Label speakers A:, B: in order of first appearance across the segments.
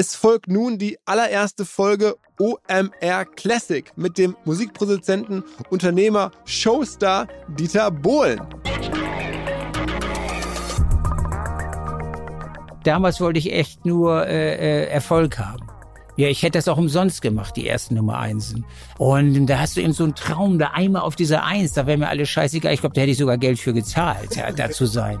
A: Es folgt nun die allererste Folge OMR Classic mit dem Musikproduzenten, Unternehmer, Showstar Dieter Bohlen.
B: Damals wollte ich echt nur äh, äh, Erfolg haben. Ja, ich hätte das auch umsonst gemacht, die ersten Nummer Einsen. Und da hast du eben so einen Traum, da einmal auf dieser Eins, da wäre mir alles scheißegal. Ich glaube, da hätte ich sogar Geld für gezahlt, da zu sein.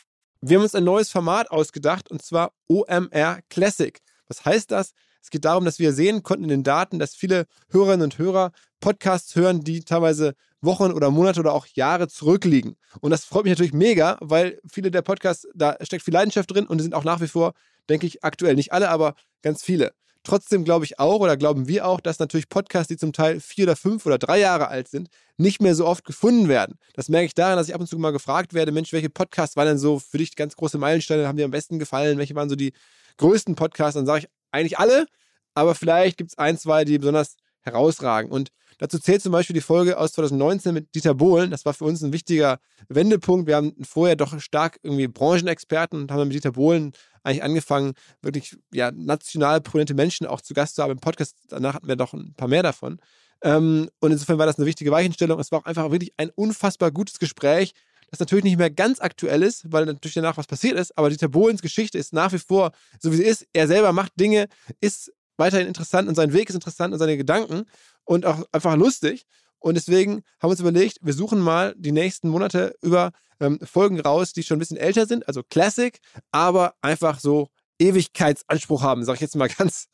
A: Wir haben uns ein neues Format ausgedacht und zwar OMR Classic. Was heißt das? Es geht darum, dass wir sehen konnten in den Daten, dass viele Hörerinnen und Hörer Podcasts hören, die teilweise Wochen oder Monate oder auch Jahre zurückliegen. Und das freut mich natürlich mega, weil viele der Podcasts, da steckt viel Leidenschaft drin und die sind auch nach wie vor, denke ich, aktuell. Nicht alle, aber ganz viele. Trotzdem glaube ich auch oder glauben wir auch, dass natürlich Podcasts, die zum Teil vier oder fünf oder drei Jahre alt sind, nicht mehr so oft gefunden werden. Das merke ich daran, dass ich ab und zu mal gefragt werde, Mensch, welche Podcasts waren denn so für dich ganz große Meilensteine, haben dir am besten gefallen? Welche waren so die größten Podcasts? Dann sage ich eigentlich alle, aber vielleicht gibt es ein, zwei, die besonders herausragen. Und dazu zählt zum Beispiel die Folge aus 2019 mit Dieter Bohlen. Das war für uns ein wichtiger Wendepunkt. Wir haben vorher doch stark irgendwie Branchenexperten und haben mit Dieter Bohlen eigentlich angefangen, wirklich ja, national prominente Menschen auch zu Gast zu haben im Podcast. Danach hatten wir doch ein paar mehr davon. Ähm, und insofern war das eine wichtige Weichenstellung. Es war auch einfach wirklich ein unfassbar gutes Gespräch, das natürlich nicht mehr ganz aktuell ist, weil natürlich danach was passiert ist. Aber Dieter Bohlens Geschichte ist nach wie vor so, wie sie ist. Er selber macht Dinge, ist weiterhin interessant und sein Weg ist interessant und seine Gedanken und auch einfach lustig. Und deswegen haben wir uns überlegt, wir suchen mal die nächsten Monate über ähm, Folgen raus, die schon ein bisschen älter sind, also Classic, aber einfach so Ewigkeitsanspruch haben, sage ich jetzt mal ganz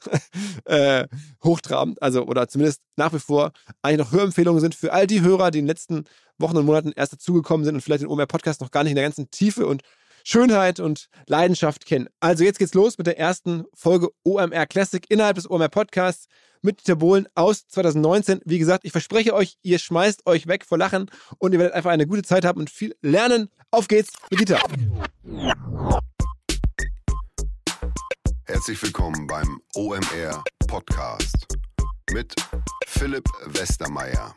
A: äh, hochtrabend, also oder zumindest nach wie vor eigentlich noch Hörempfehlungen sind für all die Hörer, die in den letzten Wochen und Monaten erst dazugekommen sind und vielleicht den OMR Podcast noch gar nicht in der ganzen Tiefe und Schönheit und Leidenschaft kennen. Also jetzt geht's los mit der ersten Folge OMR Classic innerhalb des OMR Podcasts mit Dieter Bohlen aus 2019. Wie gesagt, ich verspreche euch, ihr schmeißt euch weg vor Lachen und ihr werdet einfach eine gute Zeit haben und viel lernen. Auf geht's mit Dieter.
C: Herzlich willkommen beim OMR Podcast mit Philipp Westermeier.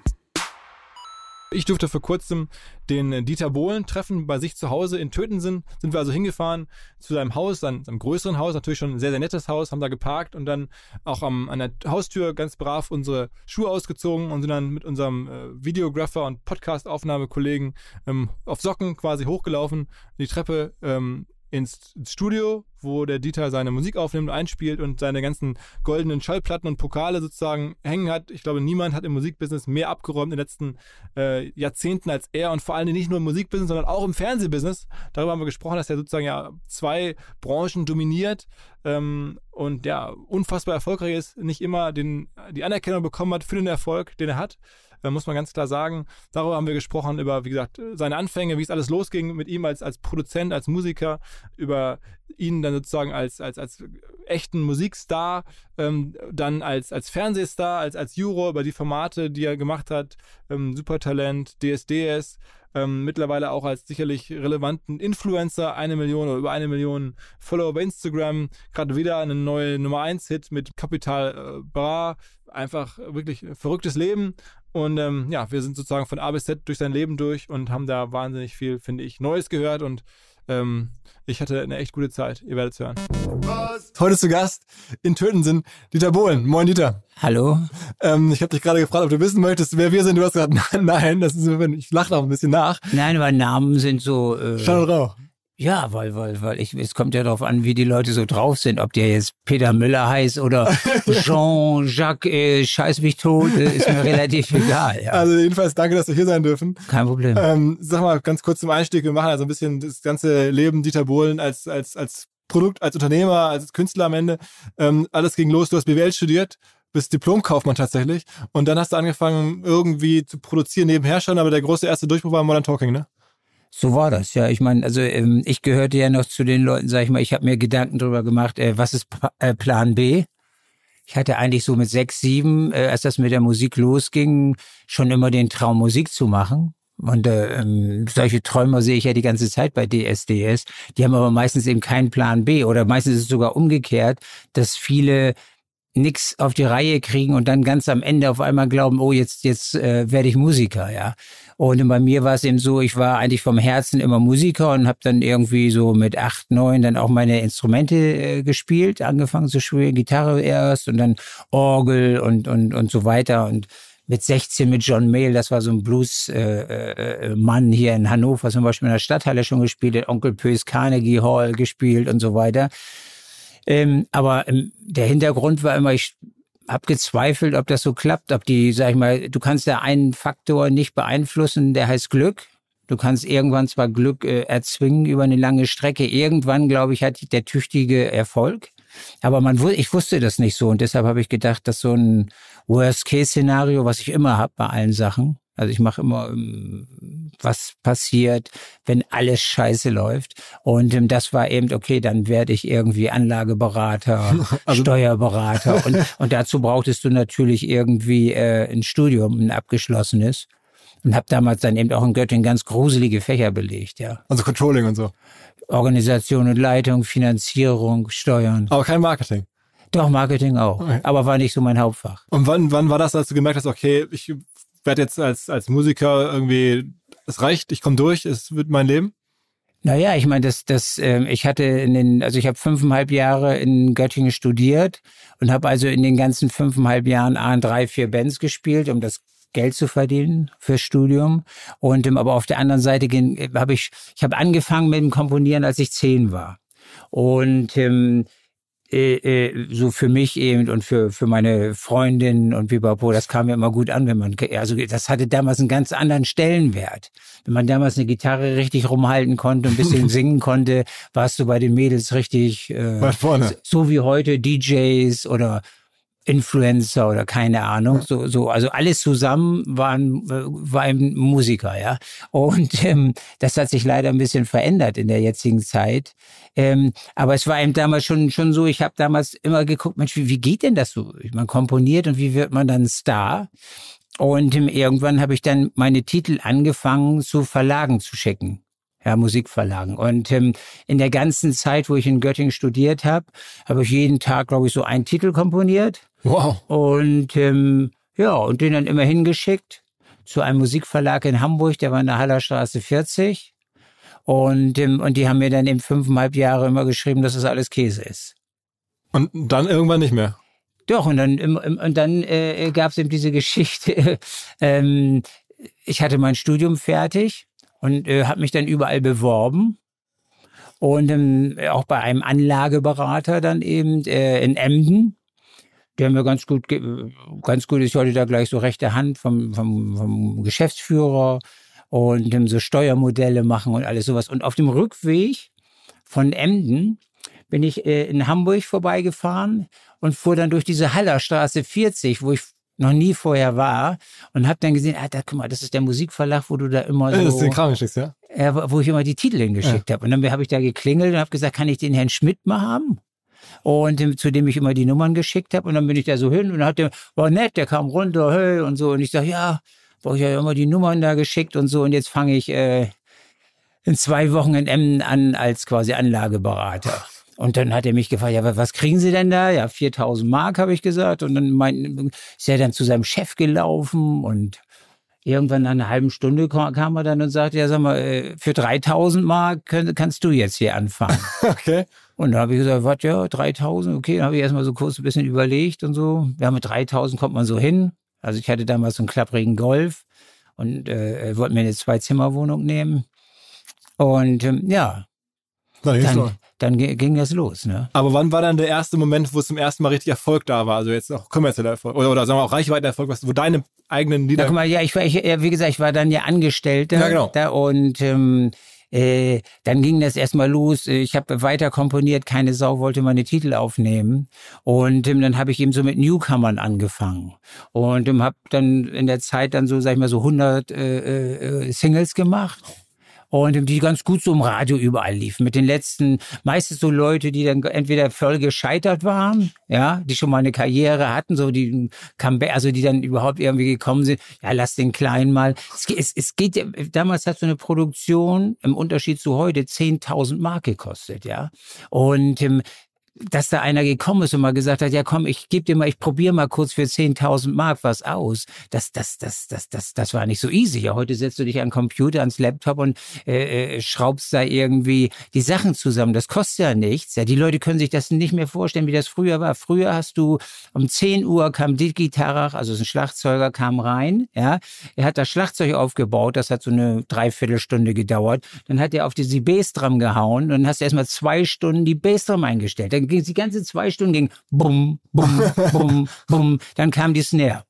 A: Ich durfte vor kurzem den Dieter Bohlen treffen bei sich zu Hause in Tötensen. Sind wir also hingefahren zu seinem Haus, seinem, seinem größeren Haus, natürlich schon ein sehr, sehr nettes Haus, haben da geparkt und dann auch am, an der Haustür ganz brav unsere Schuhe ausgezogen und sind dann mit unserem äh, Videographer und Podcast-Aufnahmekollegen ähm, auf Socken quasi hochgelaufen, die Treppe ähm, ins Studio, wo der Dieter seine Musik aufnimmt, einspielt und seine ganzen goldenen Schallplatten und Pokale sozusagen hängen hat. Ich glaube, niemand hat im Musikbusiness mehr abgeräumt in den letzten äh, Jahrzehnten als er und vor allem nicht nur im Musikbusiness, sondern auch im Fernsehbusiness. Darüber haben wir gesprochen, dass er sozusagen ja zwei Branchen dominiert ähm, und ja unfassbar erfolgreich ist, nicht immer den die Anerkennung bekommen hat für den Erfolg, den er hat äh, muss man ganz klar sagen. Darüber haben wir gesprochen, über, wie gesagt, seine Anfänge, wie es alles losging mit ihm als, als Produzent, als Musiker, über ihn dann sozusagen als, als, als echten Musikstar, ähm, dann als, als Fernsehstar, als, als Juror, über die Formate, die er gemacht hat, ähm, Supertalent, DSDS, ähm, mittlerweile auch als sicherlich relevanten Influencer, eine Million oder über eine Million Follower bei Instagram, gerade wieder eine neue Nummer 1 Hit mit Capital äh, Bra, einfach wirklich verrücktes Leben. Und ähm, ja, wir sind sozusagen von A bis Z durch sein Leben durch und haben da wahnsinnig viel, finde ich, Neues gehört und ähm, ich hatte eine echt gute Zeit. Ihr werdet es hören. Was? Heute zu Gast in Tötensen Dieter Bohlen. Moin Dieter.
B: Hallo.
A: Ähm, ich habe dich gerade gefragt, ob du wissen möchtest, wer wir sind. Du hast gesagt, nein, das ist, ich lache noch ein bisschen nach.
B: Nein, aber Namen sind so.
A: Äh, Schall und Rauch.
B: Ja, weil, weil, weil ich, es kommt ja darauf an, wie die Leute so drauf sind. Ob der jetzt Peter Müller heißt oder Jean-Jacques äh, Scheiß mich tot, äh, ist mir relativ egal. Ja.
A: Also jedenfalls danke, dass wir hier sein dürfen.
B: Kein Problem.
A: Ähm, sag mal ganz kurz zum Einstieg, wir machen also ein bisschen das ganze Leben Dieter Bohlen als, als, als Produkt, als Unternehmer, als Künstler am Ende. Ähm, alles ging los, du hast BWL studiert bist Diplomkaufmann tatsächlich. Und dann hast du angefangen, irgendwie zu produzieren nebenher schon, aber der große erste Durchbruch war Modern Talking, ne?
B: So war das, ja. Ich meine, also ähm, ich gehörte ja noch zu den Leuten, sag ich mal, ich habe mir Gedanken drüber gemacht, äh, was ist pa äh, Plan B? Ich hatte eigentlich so mit sechs, sieben, äh, als das mit der Musik losging, schon immer den Traum, Musik zu machen. Und äh, ähm, solche Träume sehe ich ja die ganze Zeit bei DSDS. Die haben aber meistens eben keinen Plan B oder meistens ist es sogar umgekehrt, dass viele nix auf die Reihe kriegen und dann ganz am Ende auf einmal glauben, oh, jetzt, jetzt äh, werde ich Musiker, ja. Und bei mir war es eben so, ich war eigentlich vom Herzen immer Musiker und habe dann irgendwie so mit acht, neun dann auch meine Instrumente äh, gespielt, angefangen zu spielen, Gitarre erst und dann Orgel und, und, und so weiter und mit 16 mit John Mayle, das war so ein Blues-Mann äh, äh, hier in Hannover, zum Beispiel in der Stadthalle schon gespielt, hat Onkel Pös Carnegie Hall gespielt und so weiter. Ähm, aber ähm, der Hintergrund war immer, ich habe gezweifelt, ob das so klappt, ob die, sag ich mal, du kannst ja einen Faktor nicht beeinflussen, der heißt Glück. Du kannst irgendwann zwar Glück äh, erzwingen über eine lange Strecke. Irgendwann, glaube ich, hat der tüchtige Erfolg. Aber man, ich wusste das nicht so und deshalb habe ich gedacht, dass so ein Worst-Case-Szenario, was ich immer habe bei allen Sachen, also ich mache immer, ähm, was passiert, wenn alles scheiße läuft. Und ähm, das war eben, okay, dann werde ich irgendwie Anlageberater, also Steuerberater. und, und dazu brauchtest du natürlich irgendwie äh, ein Studium, ein abgeschlossenes. Und habe damals dann eben auch in Göttingen ganz gruselige Fächer belegt, ja.
A: Also Controlling und so.
B: Organisation und Leitung, Finanzierung, Steuern.
A: Aber kein Marketing.
B: Doch, Marketing auch. Okay. Aber war nicht so mein Hauptfach.
A: Und wann, wann war das, als du gemerkt hast, okay, ich werde jetzt als, als Musiker irgendwie, es reicht, ich komme durch, es wird mein Leben?
B: Naja, ich meine, das, das, äh, ich hatte in den, also ich habe fünfeinhalb Jahre in Göttingen studiert und habe also in den ganzen fünfeinhalb Jahren an drei, vier Bands gespielt, um das Geld zu verdienen fürs Studium. Und ähm, aber auf der anderen Seite habe ich, ich habe angefangen mit dem Komponieren, als ich zehn war. Und ähm, äh, äh, so für mich eben und für, für meine Freundin und Bibapo, das kam mir immer gut an, wenn man, also das hatte damals einen ganz anderen Stellenwert. Wenn man damals eine Gitarre richtig rumhalten konnte und ein bisschen singen konnte, warst du bei den Mädels richtig
A: äh, vorne.
B: so wie heute DJs oder Influencer oder keine Ahnung, so, so, also alles zusammen waren, äh, war ein Musiker, ja. Und ähm, das hat sich leider ein bisschen verändert in der jetzigen Zeit. Ähm, aber es war eben damals schon, schon so, ich habe damals immer geguckt, Mensch, wie, wie geht denn das so? Man komponiert und wie wird man dann Star? Und ähm, irgendwann habe ich dann meine Titel angefangen zu Verlagen zu schicken ja, Musikverlagen. Und ähm, in der ganzen Zeit, wo ich in Göttingen studiert habe, habe ich jeden Tag, glaube ich, so einen Titel komponiert.
A: Wow.
B: Und ähm, ja, und den dann immer hingeschickt zu einem Musikverlag in Hamburg, der war in der Hallerstraße 40. Und, ähm, und die haben mir dann eben fünfeinhalb Jahre immer geschrieben, dass das alles Käse ist.
A: Und dann irgendwann nicht mehr?
B: Doch, und dann, und dann äh, gab es eben diese Geschichte. ähm, ich hatte mein Studium fertig und äh, habe mich dann überall beworben und ähm, auch bei einem Anlageberater dann eben äh, in Emden, der mir ganz gut, ganz gut ist, heute da gleich so rechte Hand vom, vom, vom Geschäftsführer und so Steuermodelle machen und alles sowas. Und auf dem Rückweg von Emden bin ich äh, in Hamburg vorbeigefahren und fuhr dann durch diese Hallerstraße 40, wo ich noch nie vorher war und habe dann gesehen, ah, da, guck mal, das ist der Musikverlag, wo du da immer so...
A: Das ist den Kram geschickt, ja?
B: Ja, wo ich immer die Titel hingeschickt ja. habe. Und dann habe ich da geklingelt und habe gesagt, kann ich den Herrn Schmidt mal haben? Und zu dem ich immer die Nummern geschickt habe. Und dann bin ich da so hin und hat der, war nett, der kam runter, hey, und so. Und ich sage, ja, brauche ich ja immer die Nummern da geschickt und so. Und jetzt fange ich äh, in zwei Wochen in Emmen an als quasi Anlageberater. Und dann hat er mich gefragt, ja, was kriegen Sie denn da? Ja, 4000 Mark, habe ich gesagt. Und dann mein, ist er dann zu seinem Chef gelaufen und irgendwann nach einer halben Stunde kam er dann und sagte, ja, sag mal, äh, für 3000 Mark kannst du jetzt hier anfangen.
A: okay.
B: Und da habe ich gesagt, was, ja, 3000, okay. Dann habe ich erstmal so kurz ein bisschen überlegt und so. Ja, mit 3000 kommt man so hin. Also ich hatte damals so einen klapprigen Golf und äh, wollte mir eine Zwei-Zimmer-Wohnung nehmen. Und ähm, ja, dann, dann ging das los. Ne?
A: Aber wann war dann der erste Moment, wo es zum ersten Mal richtig Erfolg da war? Also jetzt auch kommerzieller Erfolg oder, oder sagen wir auch Reichweitenerfolg, wo deine eigenen Lieder...
B: Ja, guck mal, ja, ich war, ich, wie gesagt, ich war dann ja Angestellter
A: ja, genau.
B: da und ähm, äh, dann ging das erstmal los. Ich habe weiter komponiert, keine Sau wollte meine Titel aufnehmen. Und ähm, dann habe ich eben so mit Newcomern angefangen. Und ähm, habe dann in der Zeit dann so, sag ich mal, so 100 äh, äh, Singles gemacht und die ganz gut so im Radio überall liefen. Mit den letzten, meistens so Leute, die dann entweder voll gescheitert waren, ja, die schon mal eine Karriere hatten, so die Comeback, also die dann überhaupt irgendwie gekommen sind. Ja, lass den Kleinen mal. Es, es, es geht, damals hat so eine Produktion im Unterschied zu heute 10.000 Mark gekostet, ja. Und ähm, dass da einer gekommen ist und mal gesagt hat, ja komm, ich gebe dir mal, ich probiere mal kurz für 10.000 Mark was aus. Das, das, das, das, das, das war nicht so easy. Ja, heute setzt du dich an den Computer, ans Laptop und äh, äh, schraubst da irgendwie die Sachen zusammen. Das kostet ja nichts. Ja, die Leute können sich das nicht mehr vorstellen, wie das früher war. Früher hast du um 10 Uhr kam die Gitarre, also ein Schlagzeuger kam rein, ja. Er hat das Schlagzeug aufgebaut, das hat so eine Dreiviertelstunde gedauert. Dann hat er auf die Bassdrum gehauen und dann hast du erstmal zwei Stunden die Bassdrum eingestellt. Dann ging die ganze zwei Stunden ging bum, bum, bum, bum. Dann kam die Snare.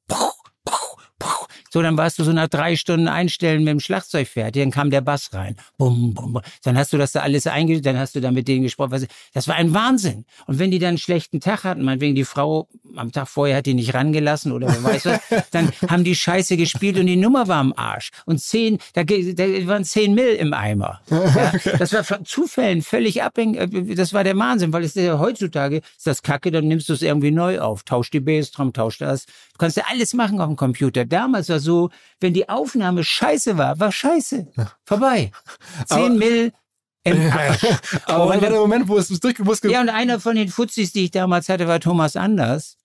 B: So, dann warst du so nach drei Stunden einstellen mit dem Schlagzeug fertig, dann kam der Bass rein. Bum, bum, bum. Dann hast du das da alles eingestellt, dann hast du da mit denen gesprochen. Das war ein Wahnsinn. Und wenn die dann einen schlechten Tag hatten, meinetwegen die Frau am Tag vorher hat die nicht rangelassen oder wer weiß was, dann haben die Scheiße gespielt und die Nummer war am Arsch. Und zehn, da, da waren zehn Mill im Eimer. Ja, das war von Zufällen völlig abhängig. Äh, das war der Wahnsinn, weil es ja heutzutage ist das Kacke, dann nimmst du es irgendwie neu auf. Tausch die Bassdrum, tausch das. Du kannst ja alles machen auf dem Computer. Damals war so, wenn die Aufnahme scheiße war, war scheiße. Vorbei. Zehn Mill im Arsch.
A: Aber wann war der Moment, wo es durchgewusst
B: Ja, und einer von den Fuzis, die ich damals hatte, war Thomas Anders.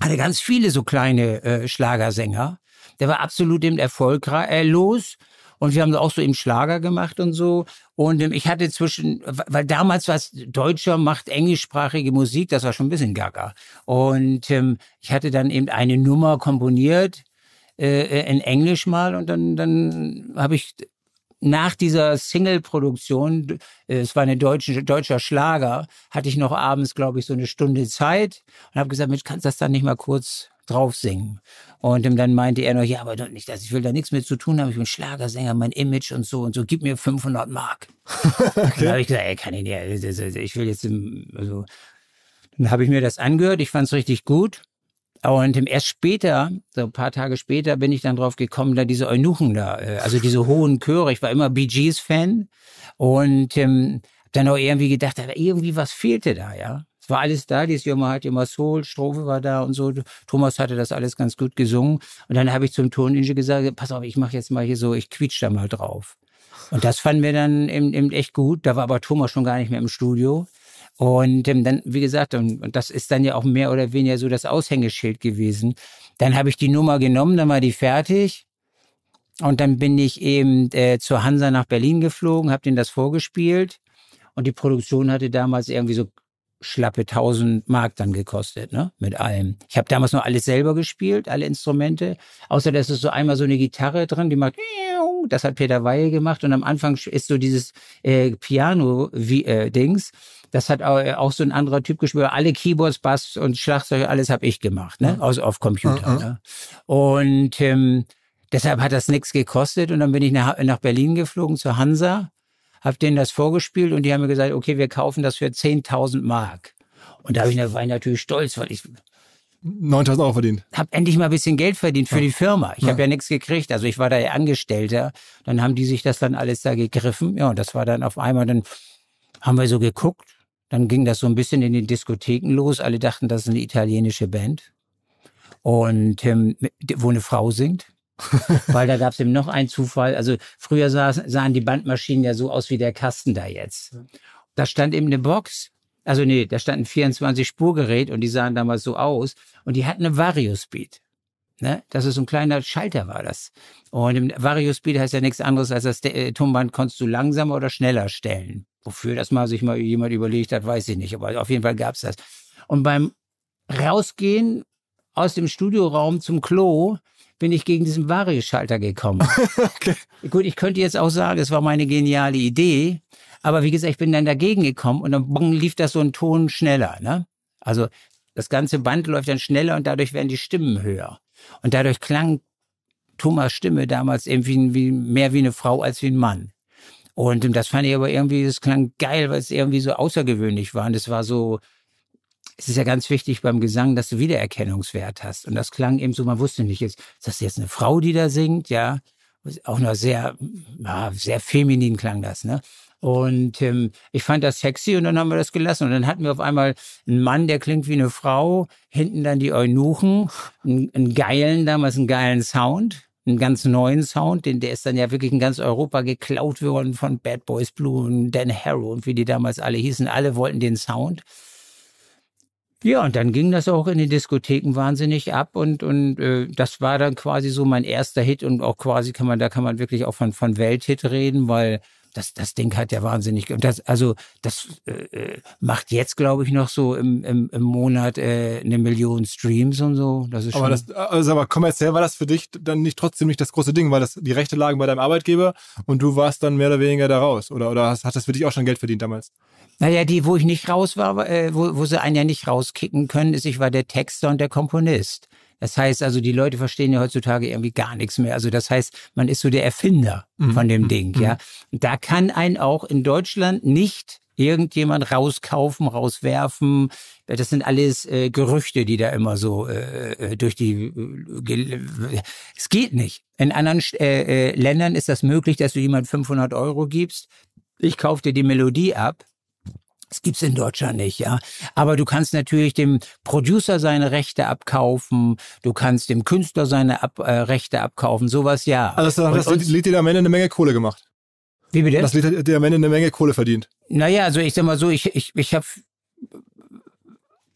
B: Hatte ganz viele so kleine äh, Schlagersänger. Der war absolut im Erfolg äh, los. Und wir haben auch so im Schlager gemacht und so. Und ähm, ich hatte zwischen, weil damals war es Deutscher macht englischsprachige Musik, das war schon ein bisschen gaga. Und ähm, ich hatte dann eben eine Nummer komponiert, äh, in Englisch mal und dann, dann habe ich nach dieser Single-Produktion, äh, es war ein deutsche, deutscher Schlager, hatte ich noch abends, glaube ich, so eine Stunde Zeit und habe gesagt, Mensch, kannst du das dann nicht mal kurz drauf singen? Und dann meinte er noch, ja, aber doch nicht, ich will da nichts mit zu tun haben, ich bin Schlagersänger, mein Image und so und so, gib mir 500 Mark. okay. Dann habe ich gesagt, ey, kann ich nicht, ich will jetzt, also, dann habe ich mir das angehört, ich fand es richtig gut und erst später, so ein paar Tage später, bin ich dann drauf gekommen, da diese Eunuchen da, äh, also diese hohen Chöre. Ich war immer Bee Gees Fan und ähm, dann auch irgendwie gedacht, irgendwie was fehlte da, ja. Es war alles da, dieses Jummer halt immer Soul, Strophe war da und so. Thomas hatte das alles ganz gut gesungen. Und dann habe ich zum Toningenieur gesagt, pass auf, ich mache jetzt mal hier so, ich quietsch da mal drauf. Und das fanden wir dann eben, eben echt gut. Da war aber Thomas schon gar nicht mehr im Studio. Und ähm, dann, wie gesagt, und, und das ist dann ja auch mehr oder weniger so das Aushängeschild gewesen. Dann habe ich die Nummer genommen, dann war die fertig. Und dann bin ich eben äh, zur Hansa nach Berlin geflogen, habe denen das vorgespielt. Und die Produktion hatte damals irgendwie so schlappe 1000 Mark dann gekostet, ne? Mit allem. Ich habe damals noch alles selber gespielt, alle Instrumente. Außer dass es so einmal so eine Gitarre drin, die macht, das hat Peter Weihe gemacht. Und am Anfang ist so dieses äh, Piano-Dings. Äh, das hat auch, auch so ein anderer Typ gespielt. Alle Keyboards, Bass und Schlagzeug, alles habe ich gemacht, ne? Aus auf Computer. Mhm. Ne? Und ähm, deshalb hat das nichts gekostet. Und dann bin ich nach, nach Berlin geflogen zur Hansa hab denen das vorgespielt und die haben mir gesagt, okay, wir kaufen das für 10.000 Mark. Und da ich, war ich natürlich stolz, weil ich
A: 9000 Euro verdient.
B: habe endlich mal ein bisschen Geld verdient für die Firma. Ich
A: Ja.
B: habe ja nichts gekriegt. Also ich war da ja Angestellter. Dann haben die sich das dann alles da gegriffen. Ja, und das war dann auf einmal, dann haben wir so geguckt. Dann ging das so ein bisschen in den Diskotheken los. Alle dachten, das ist eine italienische Band. Und ähm, wo eine Frau singt. Weil da gab es eben noch einen Zufall. Also früher sah, sahen die Bandmaschinen ja so aus wie der Kasten da jetzt. Da stand eben eine Box. Also nee, da stand ein 24-Spurgerät und die sahen damals so aus. Und die hatten eine Variospeed. Ne? Das ist so ein kleiner Schalter war das. Und im Variospeed heißt ja nichts anderes, als das äh, Tonband konntest du langsamer oder schneller stellen. Wofür das mal sich mal jemand überlegt hat, weiß ich nicht. Aber auf jeden Fall gab's das. Und beim Rausgehen aus dem Studioraum zum Klo bin ich gegen diesen Varioschalter gekommen.
A: Okay.
B: Gut, ich könnte jetzt auch sagen, es war meine geniale Idee. Aber wie gesagt, ich bin dann dagegen gekommen und dann lief das so ein Ton schneller. Ne? Also das ganze Band läuft dann schneller und dadurch werden die Stimmen höher. Und dadurch klang Thomas Stimme damals irgendwie wie, mehr wie eine Frau als wie ein Mann. Und ähm, das fand ich aber irgendwie, das klang geil, weil es irgendwie so außergewöhnlich war. Und es war so, es ist ja ganz wichtig beim Gesang, dass du Wiedererkennungswert hast. Und das klang eben so, man wusste nicht, jetzt, ist das jetzt eine Frau, die da singt? Ja, auch noch sehr, ja, sehr feminin klang das, ne? Und ähm, ich fand das sexy und dann haben wir das gelassen. Und dann hatten wir auf einmal einen Mann, der klingt wie eine Frau, hinten dann die Eunuchen, einen, einen geilen, damals einen geilen Sound, einen ganz neuen Sound, den der ist dann ja wirklich in ganz Europa geklaut worden von Bad Boys Blue und Dan Harrow und wie die damals alle hießen. Alle wollten den Sound. Ja, und dann ging das auch in den Diskotheken wahnsinnig ab und und äh, das war dann quasi so mein erster Hit und auch quasi kann man da kann man wirklich auch von von Welthit reden, weil das das Ding hat ja wahnsinnig das also das äh, äh, macht jetzt glaube ich noch so im im, im Monat äh, eine Million Streams und so. Das ist
A: Aber das, also aber kommerziell war das für dich dann nicht trotzdem nicht das große Ding, weil das die Rechte lagen bei deinem Arbeitgeber und du warst dann mehr oder weniger da raus. Oder, oder hast, hat das für dich auch schon Geld verdient damals?
B: Naja, die, wo ich nicht raus war, war, äh, wo, wo sie einen ja nicht rauskicken können, ist, ich war der Texter und der Komponist. Das heißt also, die Leute verstehen ja heutzutage irgendwie gar nichts mehr. Also das heißt, man ist so der Erfinder von dem Ding, ja. Und da kann ein auch in Deutschland nicht irgendjemand rauskaufen, rauswerfen. Das sind alles äh, Gerüchte, die da immer so äh, äh, durch die. Äh, es geht nicht. In anderen äh, äh, Ländern ist das möglich, dass du jemand 500 Euro gibst. Ich kauf dir die Melodie ab. Das gibt's in Deutschland nicht, ja. Aber du kannst natürlich dem Producer seine Rechte abkaufen, du kannst dem Künstler seine Ab äh, Rechte abkaufen, sowas ja.
A: Also das, das
B: Und
A: Lied, dir am Ende eine Menge Kohle gemacht.
B: Wie bitte?
A: Das Lied hat dir am Ende eine Menge Kohle verdient.
B: Naja, also ich sag mal so, ich, ich, ich habe,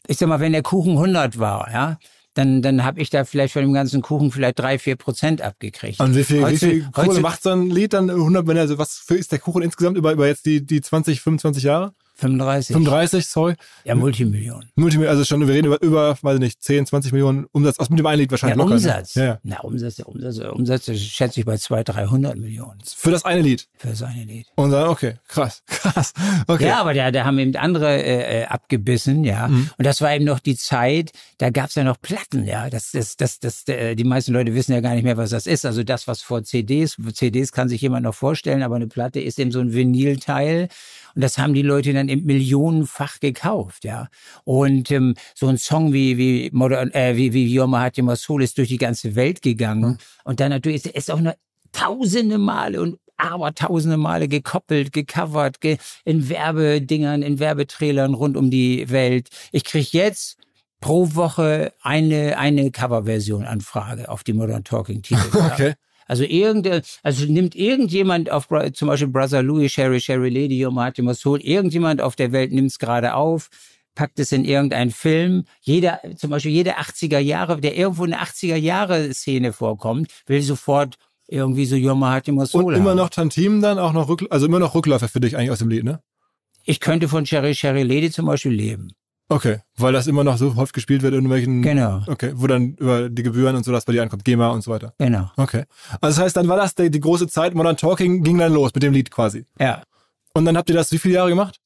B: ich sag mal, wenn der Kuchen 100 war, ja, dann, dann habe ich da vielleicht von dem ganzen Kuchen vielleicht drei, vier Prozent abgekriegt.
A: Und wie viel, wie
B: Heutzu-
A: viel Kohle macht so ein Lied dann? 100, wenn also was für ist der Kuchen insgesamt über, über jetzt die, die 20, 25 Jahre?
B: 35.
A: 35, sorry.
B: Ja, Multimillionen.
A: Multimillionen, also schon, wir reden über, über, weiß ich nicht, 10, 20 Millionen Umsatz. Aus mit dem einen Lied wahrscheinlich
B: Der
A: locker. ne?
B: Umsatz.
A: Ja, ja.
B: Na, Umsatz, der Umsatz, der Umsatz, der schätze ich bei 200, 300 Millionen
A: Für das eine Lied.
B: für seine Lied.
A: Und dann, okay, krass, krass. Okay.
B: Ja, aber da, da haben eben andere äh, äh, abgebissen, ja.
A: Mhm.
B: Und das war eben noch die Zeit, da gab's ja noch Platten, ja. Das, das, das, das, äh, die meisten Leute wissen ja gar nicht mehr, was das ist. Also das, was vor CDs, CDs kann sich jemand noch vorstellen, aber eine Platte ist eben so ein Vinylteil. Und das haben die Leute dann eben millionenfach gekauft, ja. Und ähm, so ein Song wie wie Modern, äh, wie wie Yoma Hatima Soul ist durch die ganze Welt gegangen. Und dann natürlich ist, ist auch noch tausende Male und aber tausende Male gekoppelt, gecovert, ge in Werbedingern, in Werbetrailern rund um die Welt. Ich krieg jetzt pro Woche eine eine Coverversion Anfrage auf die Modern Talking Titel.
A: Okay.
B: Also irgende, also nimmt irgendjemand auf zum Beispiel Brother Louis, Sherry, Sherry Lady, Martin Soul, irgendjemand auf der Welt nimmt es gerade auf, packt es in irgendeinen Film. Jeder, zum Beispiel jede 80er Jahre, der irgendwo in der 80er Jahre Szene vorkommt, will sofort irgendwie so Yo Martin Soul
A: Und immer
B: haben.
A: noch Tantim dann auch noch, Rück, also immer noch Rückläufer für dich eigentlich aus dem Lied, ne?
B: Ich könnte von Sherry, Sherry Lady zum Beispiel leben.
A: Okay, weil das immer noch so häufig gespielt wird in irgendwelchen,
B: Genau,
A: okay, wo dann über die Gebühren und so das bei dir ankommt, GEMA und so weiter.
B: genau.
A: Okay. Also das heißt, dann war das die, die große Zeit, Modern Talking ging dann los mit dem Lied quasi.
B: Ja.
A: Und dann habt ihr das wie viele Jahre gemacht?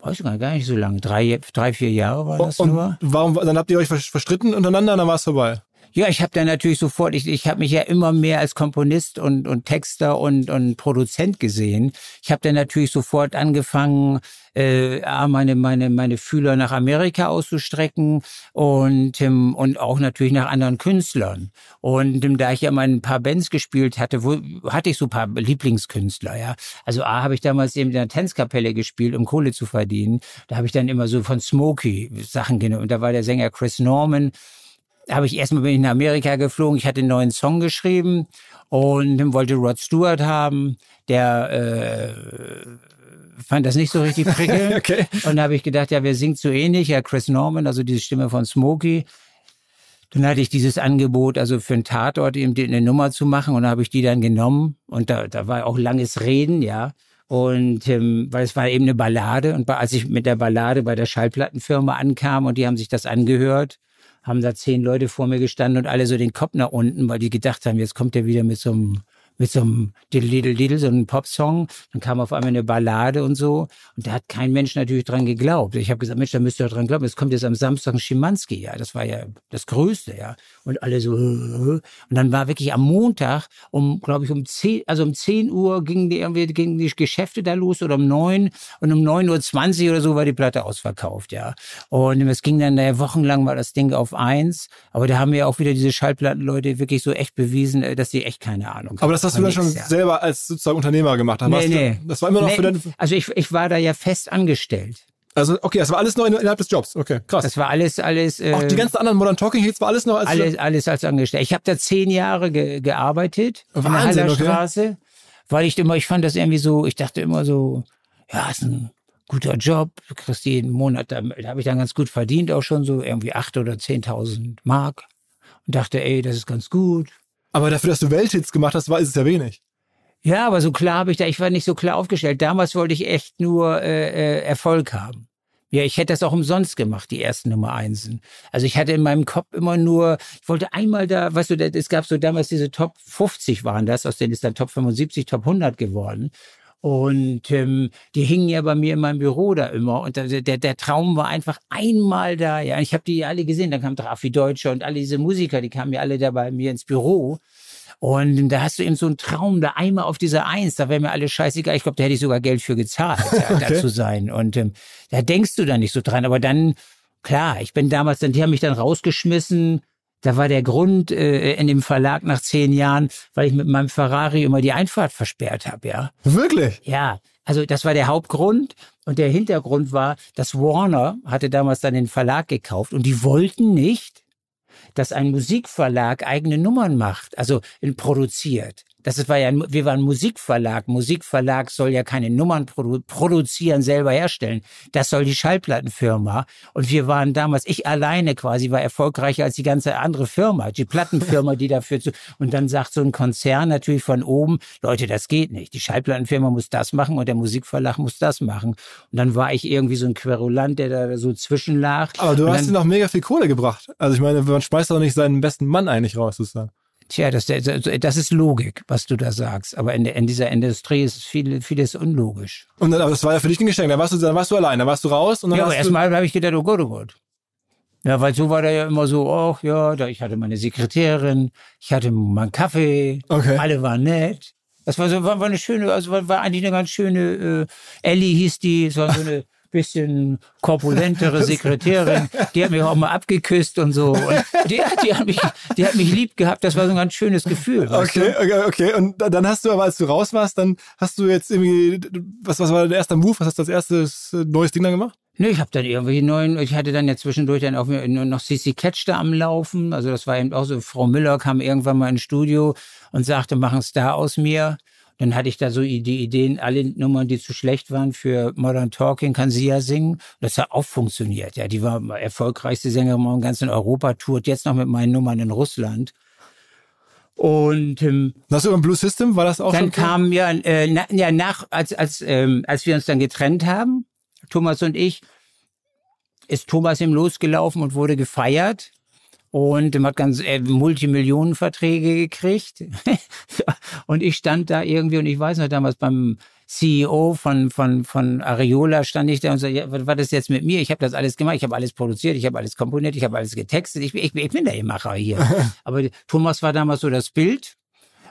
B: Weiß ich gar nicht, gar nicht so lange. Drei, drei, vier Jahre war das
A: und
B: nur.
A: warum, dann habt ihr euch vers- verstritten untereinander und dann war es vorbei.
B: Ja, ich habe dann natürlich sofort, ich, ich habe mich ja immer mehr als Komponist und, und Texter und, und Produzent gesehen. Ich habe dann natürlich sofort angefangen, äh, meine, meine, meine Fühler nach Amerika auszustrecken und, ähm, und auch natürlich nach anderen Künstlern. Und ähm, da ich ja mal ein paar Bands gespielt hatte, wo, hatte ich so ein paar Lieblingskünstler, ja. Also A habe ich damals eben in der Tanzkapelle gespielt, um Kohle zu verdienen. Da habe ich dann immer so von Smokey Sachen genommen. Und da war der Sänger Chris Norman habe ich erstmal bin ich nach Amerika geflogen. Ich hatte einen neuen Song geschrieben und wollte Rod Stewart haben. Der äh, fand das nicht so richtig prickelnd. okay. Und da habe ich gedacht, ja, wer singt so ähnlich? Ja, Chris Norman, also diese Stimme von Smokey. Dann hatte ich dieses Angebot, also für einen Tatort eben eine Nummer zu machen und da habe ich die dann genommen und da, da war auch langes Reden, ja. Und ähm, weil es war eben eine Ballade und als ich mit der Ballade bei der Schallplattenfirma ankam und die haben sich das angehört, haben da zehn Leute vor mir gestanden und alle so den Kopf nach unten, weil die gedacht haben, jetzt kommt er wieder mit so einem mit so einem Diddle Diddle, so einem Popsong. Dann kam auf einmal eine Ballade und so. Und da hat kein Mensch natürlich dran geglaubt. Ich habe gesagt, Mensch, da müsst ihr dran glauben. Es kommt jetzt am Samstag ein Schimanski, ja. Das war ja das Größte, ja. Und alle so, und dann war wirklich am Montag um, glaube ich, um zehn, also um zehn Uhr gingen die irgendwie, gingen die Geschäfte da los oder um neun und um neun Uhr zwanzig oder so war die Platte ausverkauft, ja. Und es ging dann, naja, wochenlang war das Ding auf eins. Aber da haben ja auch wieder diese Schallplattenleute wirklich so echt bewiesen, äh, dass sie echt keine Ahnung haben.
A: Aber das hast du dann schon ja. selber als sozusagen Unternehmer gemacht. Nee, nee. Du, das war immer noch nee, für deine...
B: Also ich, ich war da ja fest angestellt.
A: Also, okay, das war alles noch innerhalb des Jobs. Okay, krass.
B: Das war alles, alles.
A: Äh, Auch die ganzen anderen Modern Talking Hits war alles noch als.
B: Alles, alles als angestellt. Ich habe da zehn Jahre ge gearbeitet Wahnsinn, in der Straße, okay. weil ich immer, ich fand das irgendwie so, ich dachte immer so, ja, ist ein guter Job, du kriegst jeden Monat, da, da habe ich dann ganz gut verdient, auch schon so irgendwie acht oder zehntausend Mark und dachte, ey, das ist ganz gut.
A: Aber dafür, dass du Welthits gemacht hast, war ist es ja wenig.
B: Ja, aber so klar habe ich da, ich war nicht so klar aufgestellt. Damals wollte ich echt nur äh, äh, Erfolg haben. Ja, ich hätte das auch umsonst gemacht, die ersten Nummer Einsen. Also ich hatte in meinem Kopf immer nur, ich wollte einmal da, weißt du, es gab so damals diese Top 50 waren das, aus denen ist dann Top 75, Top 100 geworden. Und ähm, die hingen ja bei mir in meinem Büro da immer. Und der, der, der Traum war einfach einmal da. Ja, ich habe die alle gesehen. Dann kam Drafi Deutscher und alle diese Musiker, die kamen ja alle da bei mir ins Büro. Und da hast du eben so einen Traum, da einmal auf dieser Eins, da wäre mir alles scheißegal. Ich glaube, da hätte ich sogar Geld für gezahlt, ja, okay. da zu sein. Und ähm, da denkst du dann nicht so dran. Aber dann, klar, ich bin damals, dann, die haben mich dann rausgeschmissen. Da war der Grund äh, in dem Verlag nach zehn Jahren, weil ich mit meinem Ferrari immer die Einfahrt versperrt habe, ja.
A: Wirklich?
B: Ja. Also das war der Hauptgrund. Und der Hintergrund war, dass Warner hatte damals dann den Verlag gekauft und die wollten nicht, dass ein Musikverlag eigene Nummern macht, also produziert. Das war ja, wir waren Musikverlag. Musikverlag soll ja keine Nummern produ produzieren, selber herstellen. Das soll die Schallplattenfirma. Und wir waren damals, ich alleine quasi, war erfolgreicher als die ganze andere Firma, die Plattenfirma, die dafür zu, und dann sagt so ein Konzern natürlich von oben, Leute, das geht nicht. Die Schallplattenfirma muss das machen und der Musikverlag muss das machen. Und dann war ich irgendwie so ein Querulant, der da so zwischenlag.
A: Aber du hast dir noch mega viel Kohle gebracht. Also ich meine, man schmeißt doch nicht seinen besten Mann eigentlich raus, sozusagen.
B: Tja, das, das ist Logik, was du da sagst. Aber in, in dieser Industrie ist viel, vieles unlogisch.
A: Und dann, aber das war ja für dich ein Geschenk. Dann warst du, dann warst du allein, dann warst du raus. Und dann
B: ja, aber erstmal habe ich gedacht, oh Gott, oh Gott. Ja, weil so war der ja immer so, ach ja, da, ich hatte meine Sekretärin, ich hatte meinen Kaffee, okay. alle waren nett. Das war so, war, war eine schöne, also war, war eigentlich eine ganz schöne, äh, Ellie hieß die, es war so eine bisschen korpulentere Sekretärin, die hat mich auch mal abgeküsst und so. Und die, die, hat mich, die hat mich lieb gehabt. Das war so ein ganz schönes Gefühl.
A: Okay, okay, okay. Und dann hast du aber, als du raus warst, dann hast du jetzt irgendwie, was, was war dein erster Move? Was hast du als erstes äh, neues Ding dann gemacht?
B: Nö, ich habe dann irgendwie neuen, ich hatte dann ja zwischendurch dann auch noch CC Catch da am Laufen. Also das war eben auch so, Frau Müller kam irgendwann mal ins Studio und sagte, mach einen Star aus mir. Dann hatte ich da so die Ideen, alle Nummern, die zu schlecht waren für Modern Talking, kann sie ja singen. Das hat auch funktioniert. Ja, die war erfolgreichste Sängerin im ganzen Europa, tourt jetzt noch mit meinen Nummern in Russland. Und ähm,
A: Hast du im Blue System? War das auch?
B: Dann kam ja, äh, na, ja nach, als als ähm, als wir uns dann getrennt haben, Thomas und ich, ist Thomas ihm losgelaufen und wurde gefeiert. Und hat ganz äh, Multimillionenverträge gekriegt. und ich stand da irgendwie und ich weiß noch damals beim CEO von, von, von Areola stand ich da und so, ja, was war das jetzt mit mir? Ich habe das alles gemacht, ich habe alles produziert, ich habe alles komponiert, ich habe alles getextet, ich, ich, ich bin der Macher hier. Aber Thomas war damals so das Bild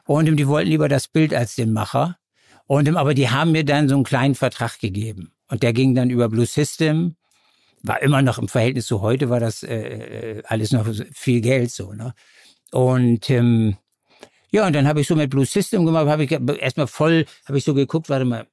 B: und die wollten lieber das Bild als den Macher. Und aber die haben mir dann so einen kleinen Vertrag gegeben. Und der ging dann über Blue System. War immer noch im Verhältnis zu heute, war das äh, äh alles noch viel Geld so. Ne? Und ähm, ja, und dann habe ich so mit Blue System gemacht, habe ich erstmal voll, habe ich so geguckt, warte mal,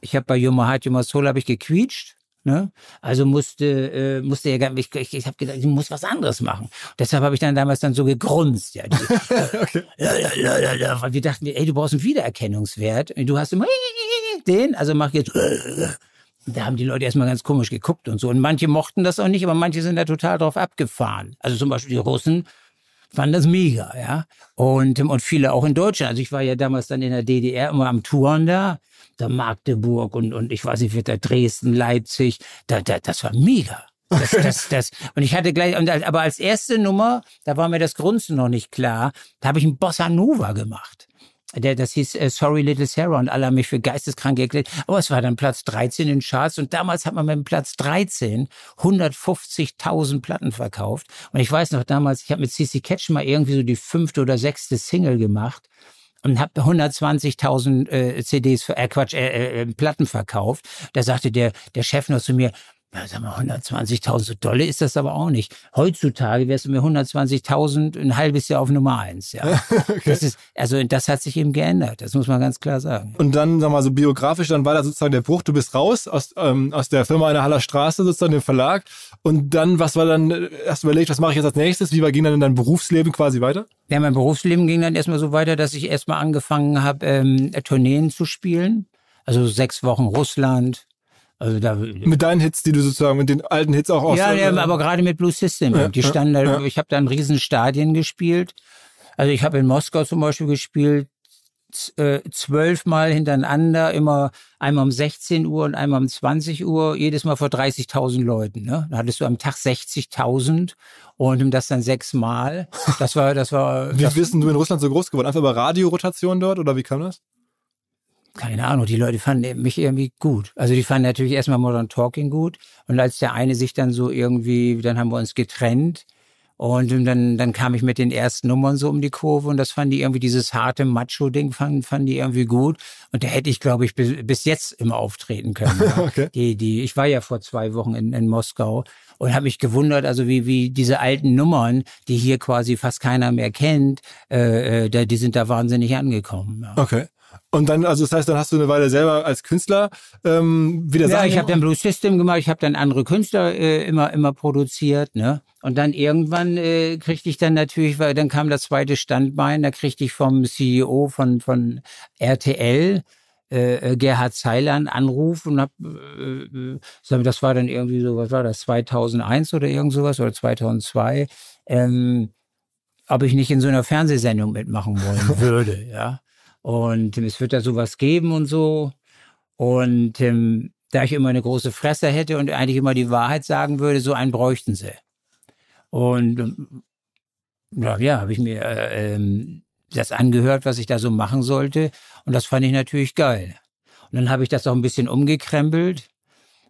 B: ich habe bei Yuma Heart, Yuma Soul habe ich gequietscht. Ne? Also musste, äh, musste ja, ich, ich, ich habe gedacht, ich muss was anderes machen. Und deshalb habe ich dann damals dann so gegrunzt. Ja, okay. ja, ja, ja, ja, ja, weil wir dachten, ey, du brauchst einen Wiedererkennungswert. Und du hast immer den, also mach jetzt. Da haben die Leute erstmal ganz komisch geguckt und so. Und manche mochten das auch nicht, aber manche sind da total drauf abgefahren. Also zum Beispiel die Russen fanden das mega, ja. Und, und viele auch in Deutschland. Also ich war ja damals dann in der DDR immer am Touren da, da Magdeburg und, und ich weiß nicht, wird da Dresden, Leipzig, da, da, das war mega. Das, das, das. Und ich hatte gleich, aber als erste Nummer, da war mir das Grunzen noch nicht klar, da habe ich ein Bossa Nova gemacht der, das hieß äh, Sorry Little Sarah und alle haben mich für geisteskrank erklärt. Aber es war dann Platz 13 in Charts und damals hat man mit dem Platz 13 150.000 Platten verkauft. Und ich weiß noch damals, ich habe mit CC Catch mal irgendwie so die fünfte oder sechste Single gemacht und habe 120.000 äh, CDs, äh, Quatsch, äh, äh, Platten verkauft. Da sagte der, der Chef noch zu mir, ja, sag mal, 120.000 so dolle ist das aber auch nicht. Heutzutage wärst du mir 120.000 ein halbes Jahr auf Nummer eins. Ja. okay. Das ist, also das hat sich eben geändert. Das muss man ganz klar sagen.
A: Und dann, sag mal, so biografisch, dann war da sozusagen der Bruch. Du bist raus aus, ähm, aus der Firma in der Haller Straße, sozusagen dem Verlag. Und dann, was war dann, hast du überlegt, was mache ich jetzt als nächstes? Wie war, ging dann dein Berufsleben quasi weiter?
B: Ja, mein Berufsleben ging dann erstmal so weiter, dass ich erstmal angefangen habe, ähm, Tourneen zu spielen. Also sechs Wochen Russland,
A: also da, mit deinen Hits, die du sozusagen, mit den alten Hits auch aus.
B: Ja, ja aber gerade mit Blue System. Ja, die standen ja, da, ich habe da in riesen Stadien gespielt. Also ich habe in Moskau zum Beispiel gespielt, äh, zwölfmal hintereinander, immer einmal um 16 Uhr und einmal um 20 Uhr, jedes Mal vor 30.000 Leuten. Ne? Da hattest du am Tag 60.000 und das dann sechsmal. Das war, das war.
A: wie
B: das,
A: bist du in Russland so groß geworden? Einfach über Radiorotation dort oder wie kam das?
B: Keine Ahnung, die Leute fanden mich irgendwie gut. Also die fanden natürlich erstmal Modern Talking gut. Und als der eine sich dann so irgendwie, dann haben wir uns getrennt. Und dann, dann kam ich mit den ersten Nummern so um die Kurve und das fanden die irgendwie, dieses harte Macho-Ding fanden, fanden die irgendwie gut. Und da hätte ich, glaube ich, bis, bis jetzt immer auftreten können. Ja. okay. die, die, ich war ja vor zwei Wochen in, in Moskau und habe mich gewundert, also wie, wie diese alten Nummern, die hier quasi fast keiner mehr kennt, äh, äh, die sind da wahnsinnig angekommen.
A: Ja. Okay. Und dann, also das heißt, dann hast du eine Weile selber als Künstler ähm, wieder
B: Ja, ich habe dann Blue System gemacht, ich habe dann andere Künstler äh, immer immer produziert, ne? Und dann irgendwann äh, kriegte ich dann natürlich, weil dann kam das zweite Standbein, da kriegte ich vom CEO von von RTL äh, äh, Gerhard Zeiler einen Anruf und hab, äh, äh das war dann irgendwie so, was war das, 2001 oder irgend sowas oder 2002, ähm, ob ich nicht in so einer Fernsehsendung mitmachen wollen würde, ja. Und ähm, es wird da sowas geben und so. Und ähm, da ich immer eine große Fresse hätte und eigentlich immer die Wahrheit sagen würde, so einen bräuchten sie. Und ähm, ja, ja habe ich mir äh, ähm, das angehört, was ich da so machen sollte. Und das fand ich natürlich geil. Und dann habe ich das auch ein bisschen umgekrempelt.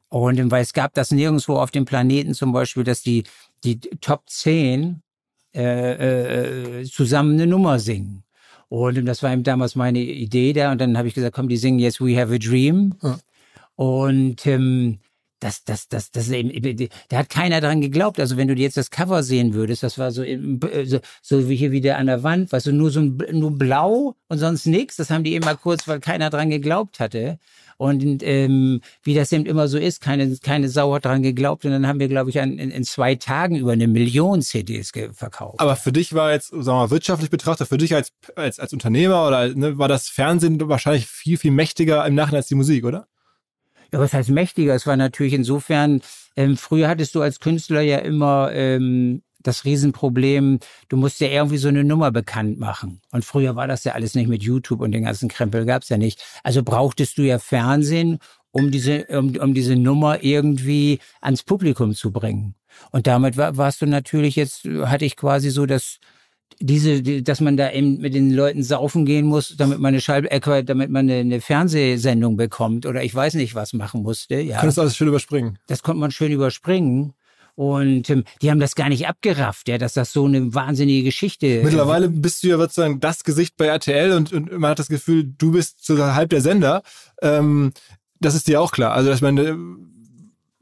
B: Und ähm, weil es gab das nirgendwo auf dem Planeten zum Beispiel, dass die, die Top 10 äh, äh, zusammen eine Nummer singen. Und das war eben damals meine Idee da. Und dann habe ich gesagt, komm, die singen jetzt We Have a Dream. Ja. Und ähm, das, das, das, das, eben, da hat keiner dran geglaubt. Also wenn du jetzt das Cover sehen würdest, das war so, so, so wie hier wieder an der Wand, weißt du, nur so ein, nur blau und sonst nichts. Das haben die immer kurz, weil keiner dran geglaubt hatte. Und ähm, wie das eben immer so ist, keine, keine Sau hat dran geglaubt. Und dann haben wir, glaube ich, an, in, in zwei Tagen über eine Million CDs verkauft.
A: Aber für dich war jetzt, sagen wir mal, wirtschaftlich betrachtet, für dich als, als, als Unternehmer oder ne, war das Fernsehen wahrscheinlich viel, viel mächtiger im Nachhinein als die Musik, oder?
B: Ja, was heißt mächtiger? Es war natürlich insofern, ähm, früher hattest du als Künstler ja immer ähm, das Riesenproblem, du musst ja irgendwie so eine Nummer bekannt machen. Und früher war das ja alles nicht mit YouTube und den ganzen Krempel gab's ja nicht. Also brauchtest du ja Fernsehen, um diese, um, um diese Nummer irgendwie ans Publikum zu bringen. Und damit war, warst du natürlich jetzt, hatte ich quasi so das, diese, die, dass man da eben mit den Leuten saufen gehen muss, damit man eine Schall, äh, damit man eine, eine, Fernsehsendung bekommt oder ich weiß nicht was machen musste. Ja.
A: Konntest du alles schön überspringen?
B: Das konnte man schön überspringen. Und ähm, die haben das gar nicht abgerafft, ja, dass das so eine wahnsinnige Geschichte
A: ist. Mittlerweile bist du ja sozusagen das Gesicht bei RTL und, und man hat das Gefühl, du bist so halb der Sender. Ähm, das ist dir auch klar. Also ich meine,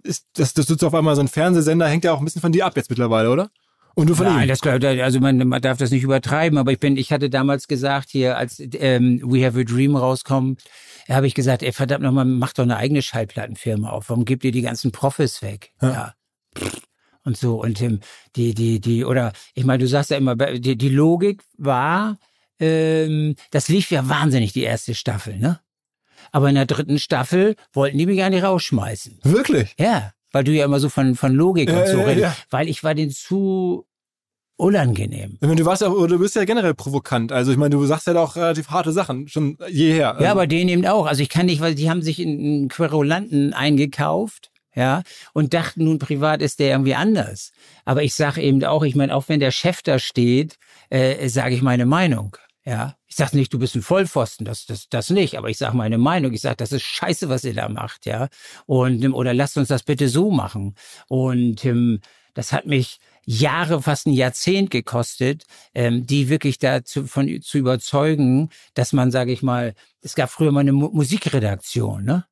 A: ist, dass, dass du auf einmal so ein Fernsehsender hängt ja auch ein bisschen von dir ab jetzt mittlerweile, oder?
B: Und du von Nein, ihm? das also man, man darf das nicht übertreiben, aber ich bin, ich hatte damals gesagt hier, als ähm, We Have a Dream rauskommt, habe ich gesagt, ey verdammt nochmal, mach doch eine eigene Schallplattenfirma auf. Warum gebt ihr die ganzen Profis weg? Ja. ja. Und so und ähm, die die die oder ich meine, du sagst ja immer, die, die Logik war, ähm, das lief ja wahnsinnig die erste Staffel, ne? Aber in der dritten Staffel wollten die mich gar nicht rausschmeißen.
A: Wirklich?
B: Ja, weil du ja immer so von, von Logik und so redest. Ja. Weil ich war den zu unangenehm.
A: Ich meine, du warst ja, du bist ja generell provokant. Also ich meine, du sagst ja auch relativ harte Sachen, schon jeher.
B: Ja, aber denen eben auch. Also ich kann nicht, weil die haben sich in Querulanten eingekauft, ja, und dachten nun privat ist der irgendwie anders. Aber ich sage eben auch, ich meine, auch wenn der Chef da steht, äh, sage ich meine Meinung. Ja, ich sage nicht, du bist ein Vollpfosten, das, das, das nicht, aber ich sage meine Meinung. Ich sage, das ist scheiße, was ihr da macht, ja. Und oder lasst uns das bitte so machen. Und ähm, das hat mich Jahre, fast ein Jahrzehnt gekostet, ähm, die wirklich dazu von zu überzeugen, dass man, sage ich mal, es gab früher mal eine Mu Musikredaktion, ne?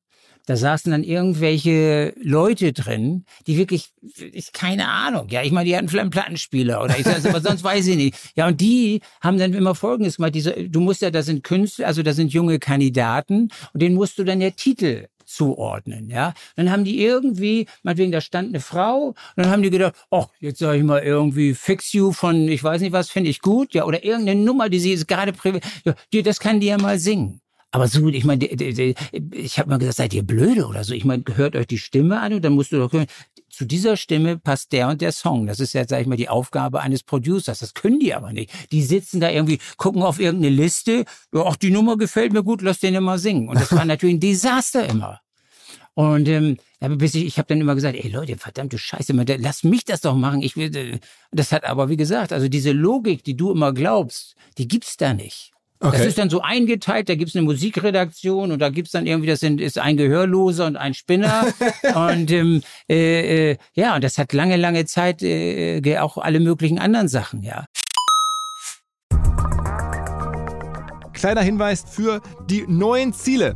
B: Da saßen dann irgendwelche Leute drin, die wirklich, ich keine Ahnung, ja, ich meine, die hatten vielleicht einen Plattenspieler oder ich sage aber sonst weiß ich nicht. Ja, und die haben dann immer Folgendes gemacht, diese, du musst ja, da sind Künstler, also da sind junge Kandidaten und denen musst du dann ja Titel zuordnen, ja. Dann haben die irgendwie, meinetwegen, da stand eine Frau, und dann haben die gedacht, oh, jetzt sage ich mal irgendwie Fix You von, ich weiß nicht was, finde ich gut, ja, oder irgendeine Nummer, die sie jetzt gerade privat, ja, das kann die ja mal singen. Aber so, ich meine, ich habe mal gesagt, seid ihr blöde oder so? Ich meine, hört euch die Stimme an und dann musst du doch hören, zu dieser Stimme passt der und der Song. Das ist ja, sag ich mal, die Aufgabe eines Producers. Das können die aber nicht. Die sitzen da irgendwie, gucken auf irgendeine Liste, ach, die Nummer gefällt mir gut, lass den immer singen. Und das war natürlich ein Desaster immer. Und ähm, bis ich, ich habe dann immer gesagt, ey Leute, verdammte Scheiße, lass mich das doch machen. Ich will, äh, das hat aber wie gesagt, also diese Logik, die du immer glaubst, die gibt's da nicht. Okay. Das ist dann so eingeteilt, da gibt's eine Musikredaktion und da gibt's dann irgendwie, das sind, ist ein Gehörloser und ein Spinner. und ähm, äh, äh, ja, und das hat lange, lange Zeit äh, auch alle möglichen anderen Sachen, ja.
D: Kleiner Hinweis für die neuen Ziele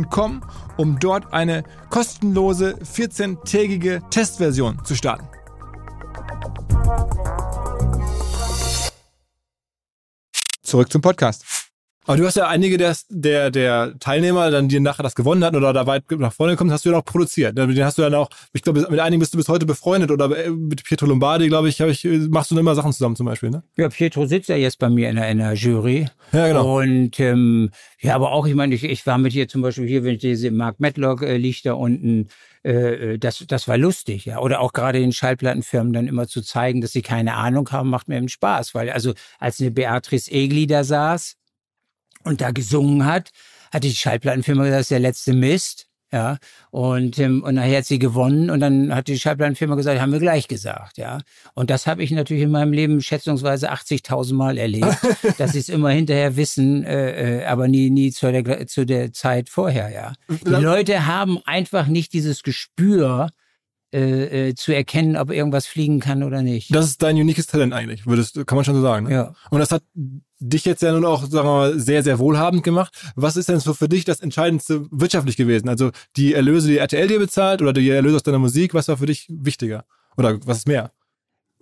D: www.ecom, um dort eine kostenlose 14-tägige Testversion zu starten. Zurück zum Podcast.
A: Aber du hast ja einige der, der, der Teilnehmer, dann, die nachher das gewonnen hatten oder da weit nach vorne gekommen, hast du ja auch produziert. Mit denen hast du dann auch, ich glaube, mit einigen bist du bis heute befreundet oder äh, mit Pietro Lombardi, glaube ich, ich, machst du dann immer Sachen zusammen zum Beispiel, ne?
B: Ja, Pietro sitzt ja jetzt bei mir in der, in der Jury.
A: Ja, genau.
B: Und ähm, ja, aber auch, ich meine, ich, ich war mit dir zum Beispiel hier, wenn ich diese Mark Matlock äh, liegt da unten, äh, äh, das, das war lustig, ja. Oder auch gerade den Schallplattenfirmen dann immer zu zeigen, dass sie keine Ahnung haben, macht mir eben Spaß. Weil also als eine Beatrice Egli da saß, und da gesungen hat, hatte die Schallplattenfirma gesagt, das ist der letzte Mist. Ja, und, ähm, und nachher hat sie gewonnen und dann hat die Schallplattenfirma gesagt, haben wir gleich gesagt, ja. Und das habe ich natürlich in meinem Leben schätzungsweise 80.000 Mal erlebt, dass sie es immer hinterher wissen, äh, äh, aber nie, nie zu der, zu der Zeit vorher, ja. Die Leute haben einfach nicht dieses Gespür, äh, äh, zu erkennen, ob irgendwas fliegen kann oder nicht.
A: Das ist dein uniques Talent eigentlich, würdest, kann man schon so sagen. Ne?
B: Ja.
A: Und das hat dich jetzt ja nun auch, sagen wir mal, sehr, sehr wohlhabend gemacht. Was ist denn so für dich das Entscheidendste wirtschaftlich gewesen? Also die Erlöse, die RTL dir bezahlt oder die Erlöse aus deiner Musik, was war für dich wichtiger? Oder was ist mehr?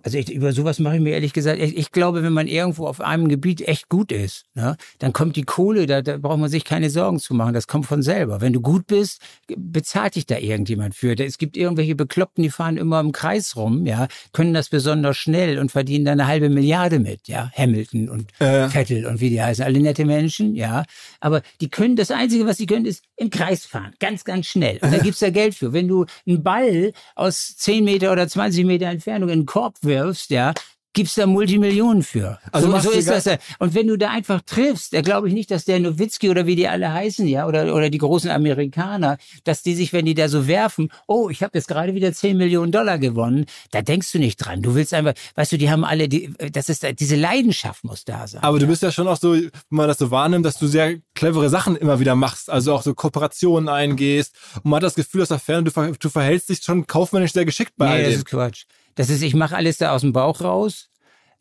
B: Also ich, über sowas mache ich mir ehrlich gesagt, ich, ich, glaube, wenn man irgendwo auf einem Gebiet echt gut ist, ne, dann kommt die Kohle, da, da braucht man sich keine Sorgen zu machen, das kommt von selber. Wenn du gut bist, bezahlt dich da irgendjemand für. Es gibt irgendwelche Bekloppten, die fahren immer im Kreis rum, ja, können das besonders schnell und verdienen da eine halbe Milliarde mit, ja, Hamilton und äh. Vettel und wie die heißen, alle nette Menschen, ja, aber die können, das Einzige, was sie können, ist im Kreis fahren, ganz, ganz schnell. Und da gibt's da Geld für. Wenn du einen Ball aus 10 Meter oder 20 Meter Entfernung in den Korb wirfst, ja, gibt's da Multimillionen für. Also so, so ist das. Und wenn du da einfach triffst, da glaube ich nicht, dass der Nowitzki oder wie die alle heißen, ja, oder, oder die großen Amerikaner, dass die sich, wenn die da so werfen, oh, ich habe jetzt gerade wieder 10 Millionen Dollar gewonnen, da denkst du nicht dran. Du willst einfach, weißt du, die haben alle, die, das ist, diese Leidenschaft muss da sein.
A: Aber ja. du bist ja schon auch so, wenn man das so wahrnimmt, dass du sehr clevere Sachen immer wieder machst, also auch so Kooperationen eingehst und man hat das Gefühl, dass da fern, du, ver, du verhältst dich schon kaufmännisch sehr geschickt bei
B: nee,
A: all dem.
B: das ist Quatsch. Das ist, ich mache alles da aus dem Bauch raus.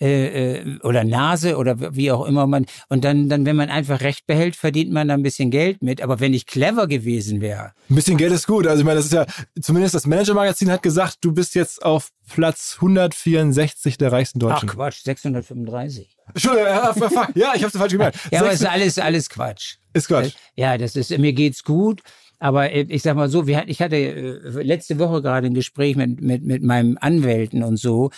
B: Äh, äh, oder Nase oder wie auch immer man. Und dann, dann, wenn man einfach Recht behält, verdient man da ein bisschen Geld mit. Aber wenn ich clever gewesen wäre.
A: Ein bisschen Geld ist gut. Also ich meine, das ist ja, zumindest das Manager-Magazin hat gesagt, du bist jetzt auf Platz 164 der reichsten Deutschen.
B: Ach Quatsch, 635.
A: Entschuldigung, ja, ich habe es falsch gemerkt.
B: ja, aber es ist alles, alles Quatsch.
A: Ist Quatsch.
B: Ja, das ist, mir geht's gut. Aber äh, ich sag mal so, ich hatte äh, letzte Woche gerade ein Gespräch mit, mit, mit meinem Anwälten und so.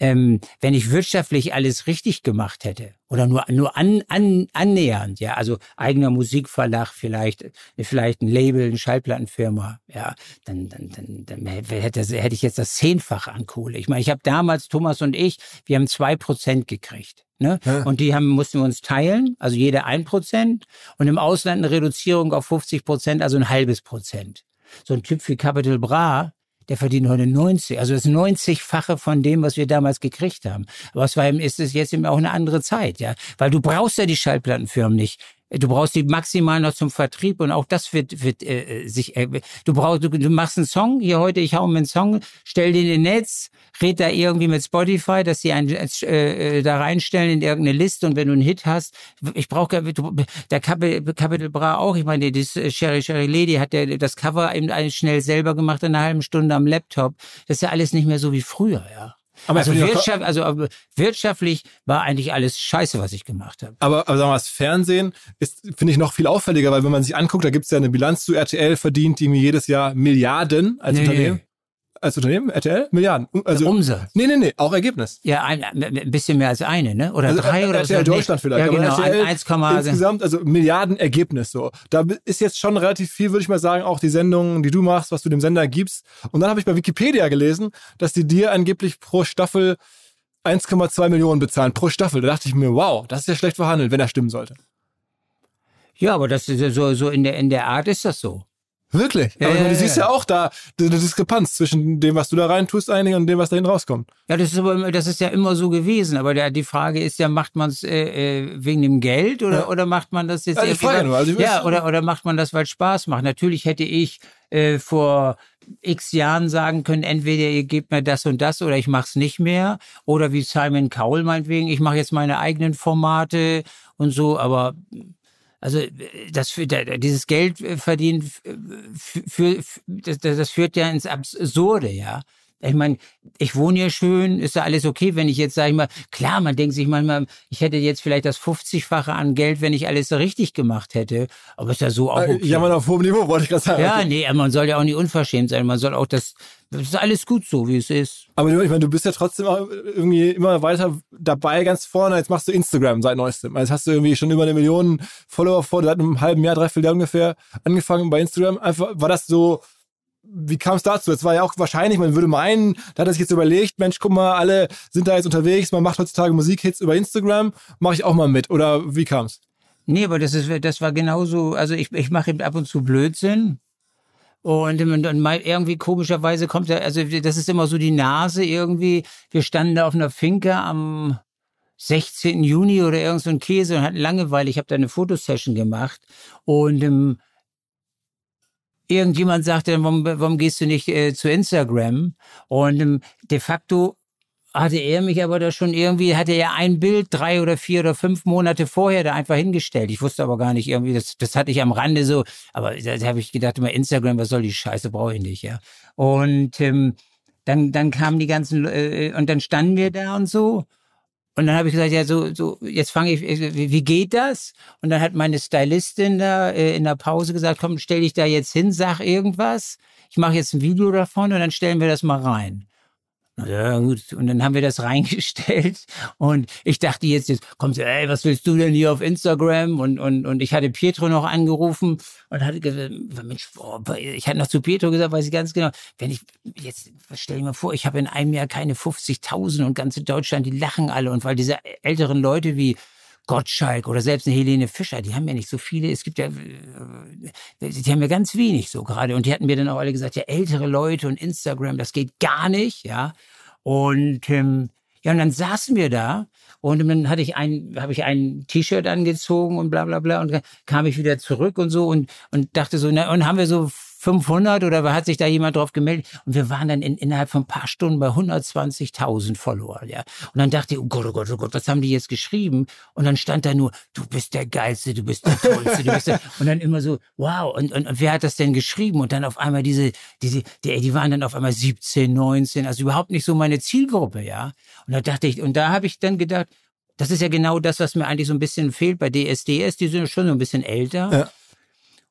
B: Ähm, wenn ich wirtschaftlich alles richtig gemacht hätte oder nur nur an, an, annähernd, ja, also eigener Musikverlag vielleicht, vielleicht ein Label, eine Schallplattenfirma, ja, dann dann dann, dann hätte, hätte ich jetzt das zehnfache an Kohle. Ich meine, ich habe damals Thomas und ich, wir haben zwei Prozent gekriegt. Ne? Ja. Und die haben, mussten wir uns teilen, also jeder ein Prozent und im Ausland eine Reduzierung auf 50 Prozent, also ein halbes Prozent. So ein Typ wie Capital Bra, der verdient heute 90, also das 90-fache von dem, was wir damals gekriegt haben. Aber es war, ist es jetzt eben auch eine andere Zeit, ja, weil du brauchst ja die Schallplattenfirmen nicht. Du brauchst die maximal noch zum Vertrieb und auch das wird, wird äh, sich. Äh, du brauchst, du, du machst einen Song hier heute. Ich hau mir einen Song, stell den in Netz, red da irgendwie mit Spotify, dass sie einen äh, äh, da reinstellen in irgendeine Liste und wenn du einen Hit hast, ich brauche der Capital, Bra auch. Ich meine, das äh, Sherry Sherry Lady hat der das Cover eben schnell selber gemacht in einer halben Stunde am Laptop. Das ist ja alles nicht mehr so wie früher, ja. Aber also, Wirtschaft, also wirtschaftlich war eigentlich alles scheiße, was ich gemacht habe.
A: Aber, aber sagen wir mal, das Fernsehen ist, finde ich, noch viel auffälliger, weil wenn man sich anguckt, da gibt es ja eine Bilanz zu RTL, verdient die mir jedes Jahr Milliarden als nee, Unternehmen als Unternehmen, RTL? Milliarden.
B: Also, Umsatz.
A: Nee, nee, nee, auch Ergebnis.
B: Ja, ein, ein bisschen mehr als eine, ne? Oder
A: also,
B: drei oder
A: RTL
B: so.
A: Deutschland vielleicht.
B: Ja, genau,
A: RTL
B: 1,
A: insgesamt, also Milliarden Ergebnis so. Da ist jetzt schon relativ viel, würde ich mal sagen, auch die Sendungen, die du machst, was du dem Sender gibst. Und dann habe ich bei Wikipedia gelesen, dass die dir angeblich pro Staffel 1,2 Millionen bezahlen pro Staffel. Da dachte ich mir, wow, das ist ja schlecht verhandelt, wenn er stimmen sollte.
B: Ja, aber das ist so, so in der, in der Art ist das so.
A: Wirklich? Ja, aber ja, du siehst ja, ja auch da eine Diskrepanz zwischen dem, was du da rein tust eigentlich und dem, was dahin rauskommt.
B: Ja, das ist, aber, das ist ja immer so gewesen. Aber der, die Frage ist ja, macht man es äh, äh, wegen dem Geld oder, oder macht man das jetzt...
A: Ja, ich frage nur. Also
B: ich ja, oder, oder macht man das, weil es Spaß macht? Natürlich hätte ich äh, vor x Jahren sagen können, entweder ihr gebt mir das und das oder ich mach's nicht mehr. Oder wie Simon Cowell meinetwegen, ich mache jetzt meine eigenen Formate und so. Aber also das für, dieses Geld verdienen für, für, das, das führt ja ins Absurde, ja. Ich meine, ich wohne hier schön, ist ja alles okay, wenn ich jetzt, sage ich mal, klar, man denkt sich manchmal, ich hätte jetzt vielleicht das 50-fache an Geld, wenn ich alles so richtig gemacht hätte. Aber ist ja so auch äh, okay.
A: Ja, man auf hohem Niveau, wollte ich gerade sagen.
B: Ja, nee, man soll ja auch nicht unverschämt sein. Man soll auch das, das ist alles gut so, wie es ist.
A: Aber ich meine, du bist ja trotzdem auch irgendwie immer weiter dabei, ganz vorne. Jetzt machst du Instagram seit neuestem. Also hast du irgendwie schon über eine Million Follower vor, seit einem halben Jahr, dreiviertel Jahr ungefähr angefangen bei Instagram. Einfach, war das so, wie kam es dazu? Es war ja auch wahrscheinlich, man würde meinen, da hat er sich jetzt überlegt, Mensch, guck mal, alle sind da jetzt unterwegs, man macht heutzutage Musikhits über Instagram, mache ich auch mal mit. Oder wie kam es?
B: Nee, aber das, ist, das war genauso, also ich, ich mache ab und zu Blödsinn. Und, irgendwie komischerweise kommt er, also das ist immer so die Nase irgendwie. Wir standen da auf einer Finke am 16. Juni oder irgend so ein Käse und hatten Langeweile. Ich habe da eine Fotosession gemacht und ähm, irgendjemand sagte, warum, warum gehst du nicht äh, zu Instagram? Und ähm, de facto hatte er mich aber da schon irgendwie, hatte er ein Bild drei oder vier oder fünf Monate vorher da einfach hingestellt. Ich wusste aber gar nicht irgendwie, das, das hatte ich am Rande so, aber da, habe ich gedacht, immer Instagram, was soll die Scheiße, brauche ich nicht, ja. Und ähm, dann, dann kamen die ganzen, äh, und dann standen wir da und so. Und dann habe ich gesagt, ja, so, so, jetzt fange ich, wie, geht das? Und dann hat meine Stylistin da äh, in der Pause gesagt, komm, stell dich da jetzt hin, sag irgendwas. Ich mache jetzt ein Video davon und dann stellen wir das mal rein. Ja, gut. Und dann haben wir das reingestellt. Und ich dachte jetzt, jetzt kommt sie, ey, was willst du denn hier auf Instagram? Und, und, und ich hatte Pietro noch angerufen und hatte gesagt, Mensch, boah, ich hatte noch zu Pietro gesagt, weiß ich ganz genau, wenn ich, jetzt, stell dir mal vor, ich habe in einem Jahr keine 50.000 und ganz in Deutschland, die lachen alle. Und weil diese älteren Leute wie Gottschalk oder selbst eine Helene Fischer, die haben ja nicht so viele, es gibt ja, äh, die haben ja ganz wenig so gerade. Und die hatten mir dann auch alle gesagt, ja, ältere Leute und Instagram, das geht gar nicht, ja. Und ähm, ja, und dann saßen wir da und dann hatte ich ein, habe ich ein T-Shirt angezogen und bla bla bla. Und kam ich wieder zurück und so und und dachte so, na, und haben wir so 500 oder hat sich da jemand drauf gemeldet? Und wir waren dann in, innerhalb von ein paar Stunden bei 120.000 Follower, ja. Und dann dachte ich, oh Gott, oh Gott, oh Gott, was haben die jetzt geschrieben? Und dann stand da nur, du bist der Geilste, du bist der Tollste, du bist der, und dann immer so, wow, und, und, und wer hat das denn geschrieben? Und dann auf einmal diese, diese, die, die waren dann auf einmal 17, 19, also überhaupt nicht so meine Zielgruppe, ja. Und da dachte ich, und da habe ich dann gedacht, das ist ja genau das, was mir eigentlich so ein bisschen fehlt bei DSDS. Die sind schon so ein bisschen älter. Ja.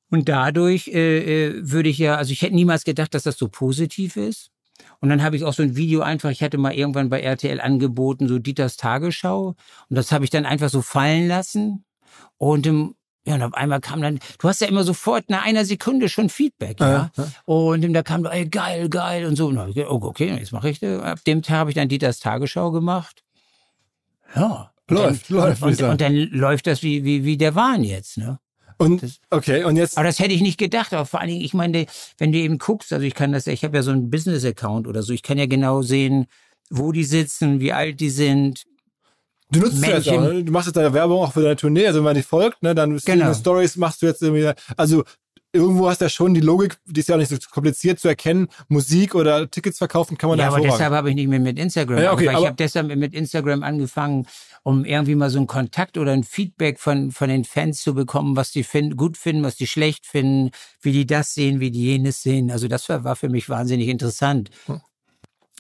B: Und dadurch äh, äh, würde ich ja, also ich hätte niemals gedacht, dass das so positiv ist. Und dann habe ich auch so ein Video einfach, ich hatte mal irgendwann bei RTL angeboten, so Dieters Tagesschau. Und das habe ich dann einfach so fallen lassen. Und im, ja, und auf einmal kam dann, du hast ja immer sofort nach einer Sekunde schon Feedback, ja. ja. Und da kam, ey, geil, geil und so. Und dann, oh, okay, jetzt mache ich das. Ab dem Tag habe ich dann Dieters Tagesschau gemacht. Ja.
D: Läuft,
B: dann,
D: läuft.
B: Und, und, und, dann läuft das wie, wie, wie der Wahn jetzt, ne?
D: Und das, okay, und jetzt.
B: Aber das hätte ich nicht gedacht. Aber vor allen Dingen, ich meine, wenn du eben guckst, also ich kann das, ich habe ja so einen Business-Account oder so, ich kann ja genau sehen, wo die sitzen, wie alt die sind.
D: Du nutzt es jetzt auch, ne? Du machst jetzt deine Werbung auch für deine Tournee, also wenn man dich folgt, ne, dann genau. Stories machst du jetzt irgendwie, also irgendwo hast du ja schon die Logik, die ist ja auch nicht so kompliziert zu erkennen. Musik oder Tickets verkaufen kann man
B: ja, aber deshalb habe ich nicht mehr mit Instagram. Ja, okay, ich habe deshalb mit Instagram angefangen, um irgendwie mal so einen Kontakt oder ein Feedback von von den Fans zu bekommen, was die find, gut finden, was die schlecht finden, wie die das sehen, wie die jenes sehen. Also das war, war für mich wahnsinnig interessant. Hm.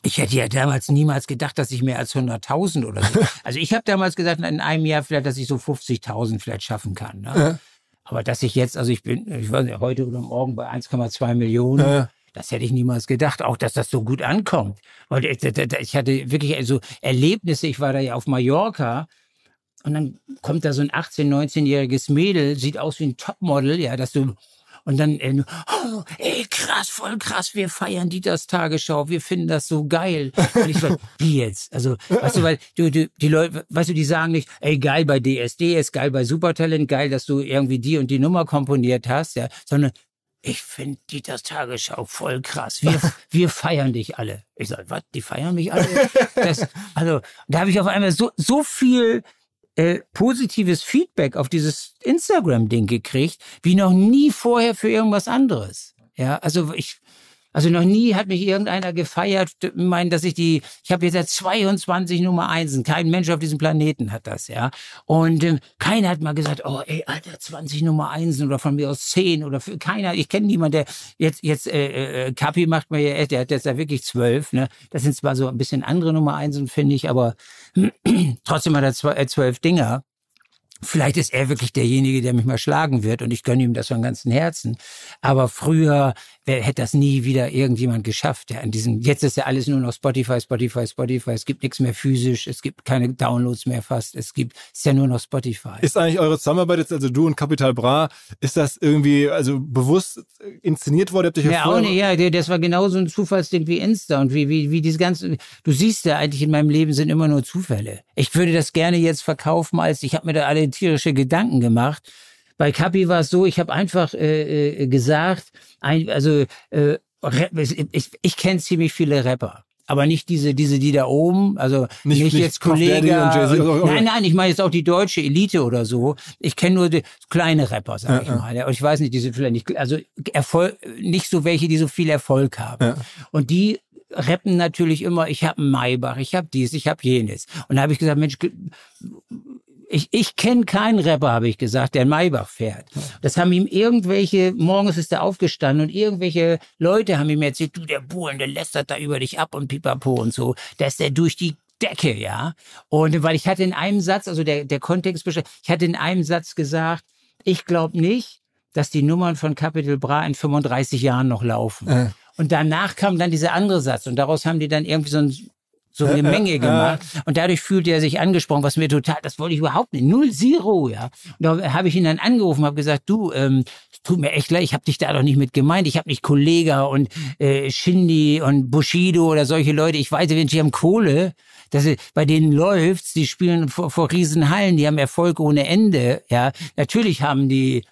B: Ich hätte ja damals niemals gedacht, dass ich mehr als 100.000 oder so. Also ich habe damals gesagt, in einem Jahr vielleicht, dass ich so 50.000 vielleicht schaffen kann. Ne? Ja. Aber dass ich jetzt, also ich bin, ich weiß nicht, heute oder morgen bei 1,2 Millionen, ja. das hätte ich niemals gedacht. Auch, dass das so gut ankommt. Weil ich, ich hatte wirklich also Erlebnisse. Ich war da ja auf Mallorca und dann kommt da so ein 18-, 19-jähriges Mädel, sieht aus wie ein Topmodel, ja, dass du und dann, äh, oh, ey, krass, voll krass, wir feiern die das Tagesschau, wir finden das so geil. Und ich so, wie jetzt? Also, weißt du, weil du, du, die Leute, weißt du, die sagen nicht, ey, geil bei DSD, ist geil bei Supertalent, geil, dass du irgendwie die und die Nummer komponiert hast, ja, sondern ich finde die das Tagesschau voll krass. Wir, wir feiern dich alle. Ich sag, was? Die feiern mich alle? Das, also, da habe ich auf einmal so, so viel äh, positives Feedback auf dieses Instagram-Ding gekriegt, wie noch nie vorher für irgendwas anderes. Ja, also ich, also noch nie hat mich irgendeiner gefeiert, meinen, dass ich die, ich habe jetzt 22 Nummer Einsen. Kein Mensch auf diesem Planeten hat das, ja. Und ähm, keiner hat mal gesagt, oh ey, Alter, 20 Nummer Einsen oder von mir aus 10 oder für, keiner, ich kenne niemanden, der jetzt, jetzt, äh, äh, Kapi macht mir ja, der hat jetzt ja wirklich zwölf, ne. Das sind zwar so ein bisschen andere Nummer Einsen, finde ich, aber trotzdem hat er äh, zwölf Dinger. Vielleicht ist er wirklich derjenige, der mich mal schlagen wird und ich gönne ihm das von ganzem Herzen. Aber früher wer hätte das nie wieder irgendjemand geschafft. Ja, in diesem, jetzt ist ja alles nur noch Spotify, Spotify, Spotify. Es gibt nichts mehr physisch, es gibt keine Downloads mehr fast. Es gibt, es ist ja nur noch Spotify.
D: Ist eigentlich eure Zusammenarbeit jetzt, also du und Capital Bra, ist das irgendwie, also bewusst inszeniert worden? Habt ihr
B: ja, auch nicht, ja, das war genauso ein Zufallsding wie Insta und wie, wie, wie diese ganzen, du siehst ja eigentlich in meinem Leben sind immer nur Zufälle. Ich würde das gerne jetzt verkaufen als, ich habe mir da alle tierische Gedanken gemacht. Bei Kapi war es so, ich habe einfach äh, äh, gesagt, ein, also äh, ich, ich kenne ziemlich viele Rapper aber nicht diese, diese, die da oben, also nicht, nicht, jetzt Kollege. Nein, nein, ich meine jetzt auch die deutsche Elite oder so. Ich kenne nur die kleine Rapper, sag ja, ich mal. Ja. Und ich weiß nicht, diese vielleicht nicht, also Erfolg, nicht so welche, die so viel Erfolg haben. Ja. Und die rappen natürlich immer, ich habe Maybach, ich habe dies, ich habe jenes. Und da habe ich gesagt, Mensch, ich, ich kenne keinen Rapper, habe ich gesagt, der in Maybach fährt. Das haben ihm irgendwelche, morgens ist er aufgestanden und irgendwelche Leute haben ihm erzählt, du, der Buhlen, der lästert da über dich ab und pipapo und so. Da ist der durch die Decke, ja. Und weil ich hatte in einem Satz, also der, der Kontext, ich hatte in einem Satz gesagt, ich glaube nicht, dass die Nummern von Capital Bra in 35 Jahren noch laufen. Äh. Und danach kam dann dieser andere Satz und daraus haben die dann irgendwie so ein so eine Menge gemacht. Und dadurch fühlte er sich angesprochen, was mir total, das wollte ich überhaupt nicht. Null Zero, ja. Und da habe ich ihn dann angerufen, habe gesagt, du, ähm, tut mir echt leid, ich habe dich da doch nicht mit gemeint. Ich habe nicht Kollega und äh, Shindy und Bushido oder solche Leute. Ich weiß, wenn die haben Kohle, dass bei denen läuft's, die spielen vor, vor Riesenhallen, die haben Erfolg ohne Ende, ja. Natürlich haben die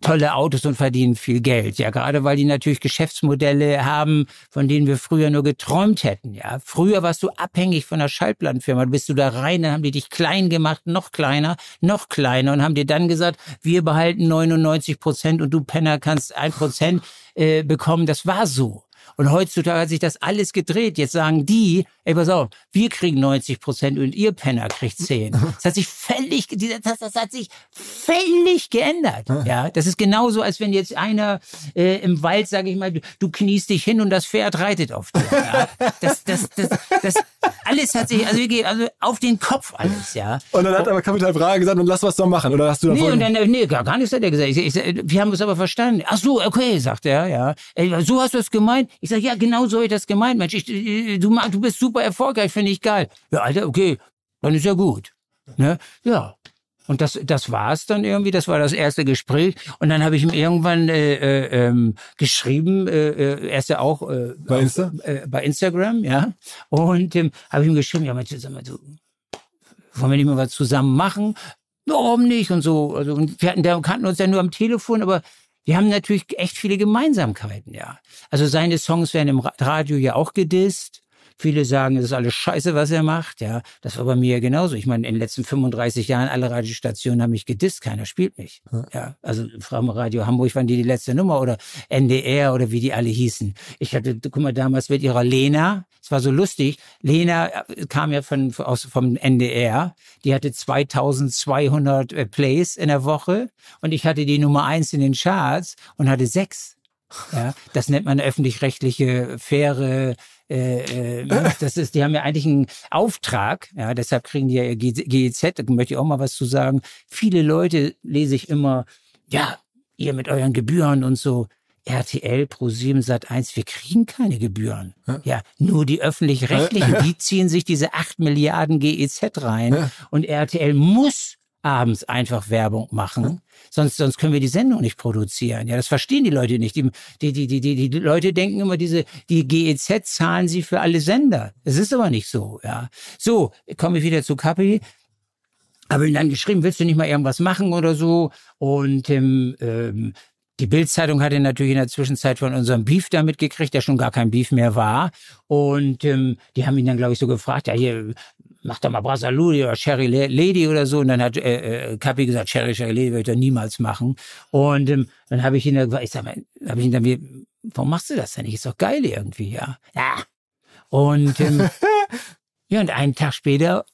B: tolle Autos und verdienen viel Geld. Ja, gerade weil die natürlich Geschäftsmodelle haben, von denen wir früher nur geträumt hätten. Ja, früher warst du abhängig von einer Schallplattenfirma. Bist du da rein, dann haben die dich klein gemacht, noch kleiner, noch kleiner und haben dir dann gesagt, wir behalten 99 Prozent und du Penner kannst ein Prozent äh, bekommen. Das war so. Und heutzutage hat sich das alles gedreht. Jetzt sagen die, ey, pass auf, wir kriegen 90 Prozent und ihr Penner kriegt 10. Das hat sich völlig, das, das hat sich völlig geändert. Ja, das ist genauso, als wenn jetzt einer äh, im Wald, sage ich mal, du, du kniest dich hin und das Pferd reitet auf dir. Ja? Das, das, das, das, alles hat sich, also, also auf den Kopf alles, ja.
D: Und dann hat aber Kapital Bra gesagt, und lass was doch machen, oder hast du
B: Nee, und dann, nee, gar, gar nichts hat er gesagt. Ich, ich, wir haben es aber verstanden. Ach so, okay, sagt er, ja. So hast du es gemeint. Ich sage, ja, genau so habe ich das gemeint, Mensch. Ich, du, du bist super erfolgreich, finde ich geil. Ja, Alter, okay, dann ist ja gut. Ne? Ja. Und das, das war es dann irgendwie, das war das erste Gespräch. Und dann habe ich ihm irgendwann äh, äh, ähm, geschrieben, äh, äh, er ist ja auch äh,
D: bei, Insta?
B: Auf, äh, bei Instagram, ja. Und ähm, habe ich ihm geschrieben, ja, Mensch, sag mal, du, wollen wir nicht mal was zusammen machen? Warum nicht? Und so. Also, und wir hatten, da kannten uns ja nur am Telefon, aber wir haben natürlich echt viele Gemeinsamkeiten, ja. Also seine Songs werden im Radio ja auch gedisst. Viele sagen, es ist alles scheiße, was er macht. Ja, das war bei mir genauso. Ich meine, in den letzten 35 Jahren, alle Radiostationen haben mich gedisst, keiner spielt mich. Ja, also Frau Radio Hamburg waren die die letzte Nummer oder NDR oder wie die alle hießen. Ich hatte, guck mal, damals mit ihrer Lena, es war so lustig. Lena äh, kam ja von, aus, vom NDR. Die hatte 2200 äh, Plays in der Woche und ich hatte die Nummer eins in den Charts und hatte sechs. Ja, das nennt man öffentlich-rechtliche, faire äh, äh, das ist, die haben ja eigentlich einen Auftrag, ja, deshalb kriegen die ja ihr GEZ, da möchte ich auch mal was zu sagen. Viele Leute lese ich immer, ja, ihr mit euren Gebühren und so. RTL Pro 7 Sat 1, wir kriegen keine Gebühren. Ja, ja nur die öffentlich-rechtlichen, die ziehen sich diese 8 Milliarden GEZ rein ja. und RTL muss abends einfach Werbung machen. Sonst, sonst können wir die Sendung nicht produzieren. Ja, das verstehen die Leute nicht. Die, die, die, die, die, die Leute denken immer, diese, die GEZ zahlen sie für alle Sender. Es ist aber nicht so, ja. So, komme ich wieder zu Kapi. Habe ihm dann geschrieben, willst du nicht mal irgendwas machen oder so? Und ähm, ähm, die Bildzeitung hatte natürlich in der Zwischenzeit von unserem Beef damit gekriegt, der schon gar kein Beef mehr war. Und ähm, die haben ihn dann, glaube ich, so gefragt, ja, hier, mach doch mal Brasaludi oder Sherry Lady oder so. Und dann hat äh, äh, Kapi gesagt, Sherry, Sherry Lady würde ich doch niemals machen. Und ähm, dann habe ich ihn dann, ich sag mal, habe ich ihn dann, wie, warum machst du das denn nicht? Ist doch geil irgendwie, ja. Ja. Und ähm, ja, und einen Tag später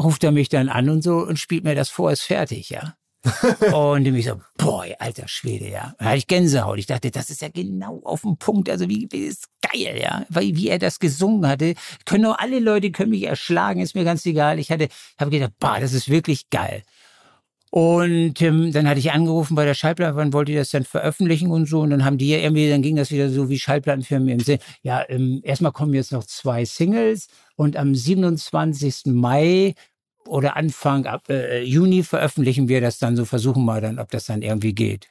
B: ruft er mich dann an und so und spielt mir das vor, ist fertig, ja. und ich so, boah, alter Schwede, ja. Da hatte ich Gänsehaut. Ich dachte, das ist ja genau auf dem Punkt. Also wie, wie ist geil, ja. Weil, wie er das gesungen hatte. Können auch alle Leute können mich erschlagen, ist mir ganz egal. Ich hatte, habe gedacht, boah, das ist wirklich geil. Und ähm, dann hatte ich angerufen bei der Schallplatte, wann wollte ich das dann veröffentlichen und so. Und dann haben die ja irgendwie, dann ging das wieder so wie Schallplattenfirmen im Sinn. Ja, ähm, erstmal kommen jetzt noch zwei Singles und am 27. Mai oder Anfang ab, äh, Juni veröffentlichen wir das dann so, versuchen mal dann, ob das dann irgendwie geht.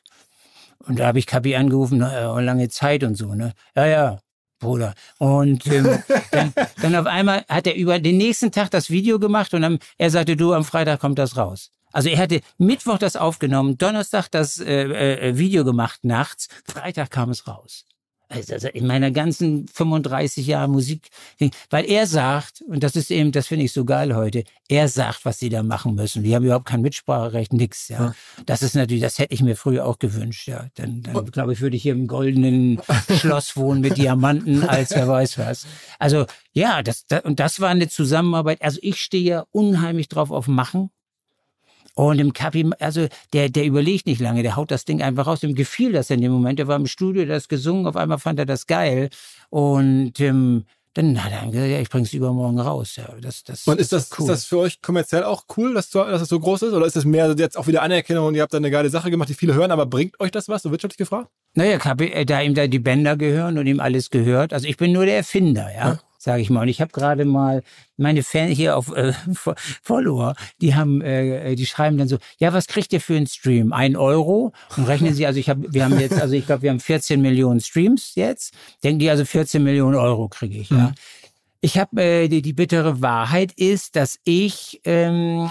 B: Und da habe ich Kapi angerufen, äh, lange Zeit und so, ne? Ja, ja, Bruder. Und ähm, dann, dann auf einmal hat er über den nächsten Tag das Video gemacht und dann, er sagte, du, am Freitag kommt das raus. Also er hatte Mittwoch das aufgenommen, Donnerstag das äh, äh, Video gemacht nachts, Freitag kam es raus. Also in meiner ganzen 35 Jahre Musik, weil er sagt, und das ist eben, das finde ich so geil heute, er sagt, was sie da machen müssen. Die haben überhaupt kein Mitspracherecht, nix, ja. ja. Das ist natürlich, das hätte ich mir früher auch gewünscht, ja. Dann, dann glaube ich, würde ich hier im goldenen Schloss wohnen mit Diamanten, als wer weiß was. Also, ja, das, das, und das war eine Zusammenarbeit. Also ich stehe ja unheimlich drauf auf Machen. Und im Kapi, also der, der überlegt nicht lange, der haut das Ding einfach raus. Dem gefiel das in dem Moment. Er war im Studio, der hat gesungen, auf einmal fand er das geil. Und ähm, dann hat er gesagt, ja, ich bring's übermorgen raus. Ja, das, das
A: Und ist das,
B: cool.
A: ist das für euch kommerziell auch cool, dass, dass das so groß ist? Oder ist das mehr jetzt auch wieder Anerkennung und ihr habt da eine geile Sache gemacht, die viele hören, aber bringt euch das was, so wirtschaftlich gefragt?
B: Naja, Kapi, äh, da ihm da die Bänder gehören und ihm alles gehört. Also ich bin nur der Erfinder, ja,
A: Ja.
B: Sage ich mal. Und ich habe gerade mal meine Fans hier auf äh, Fo- Follower, die haben, äh, die schreiben dann so, ja, was kriegt ihr für einen Stream? Ein Euro? Und rechnen sie, also ich habe, wir haben jetzt, also ich glaube, wir haben 14 Millionen Streams jetzt. Denken die also 14 Millionen Euro kriege ich, ja. Ich habe äh, die, die bittere Wahrheit ist, dass ich ähm,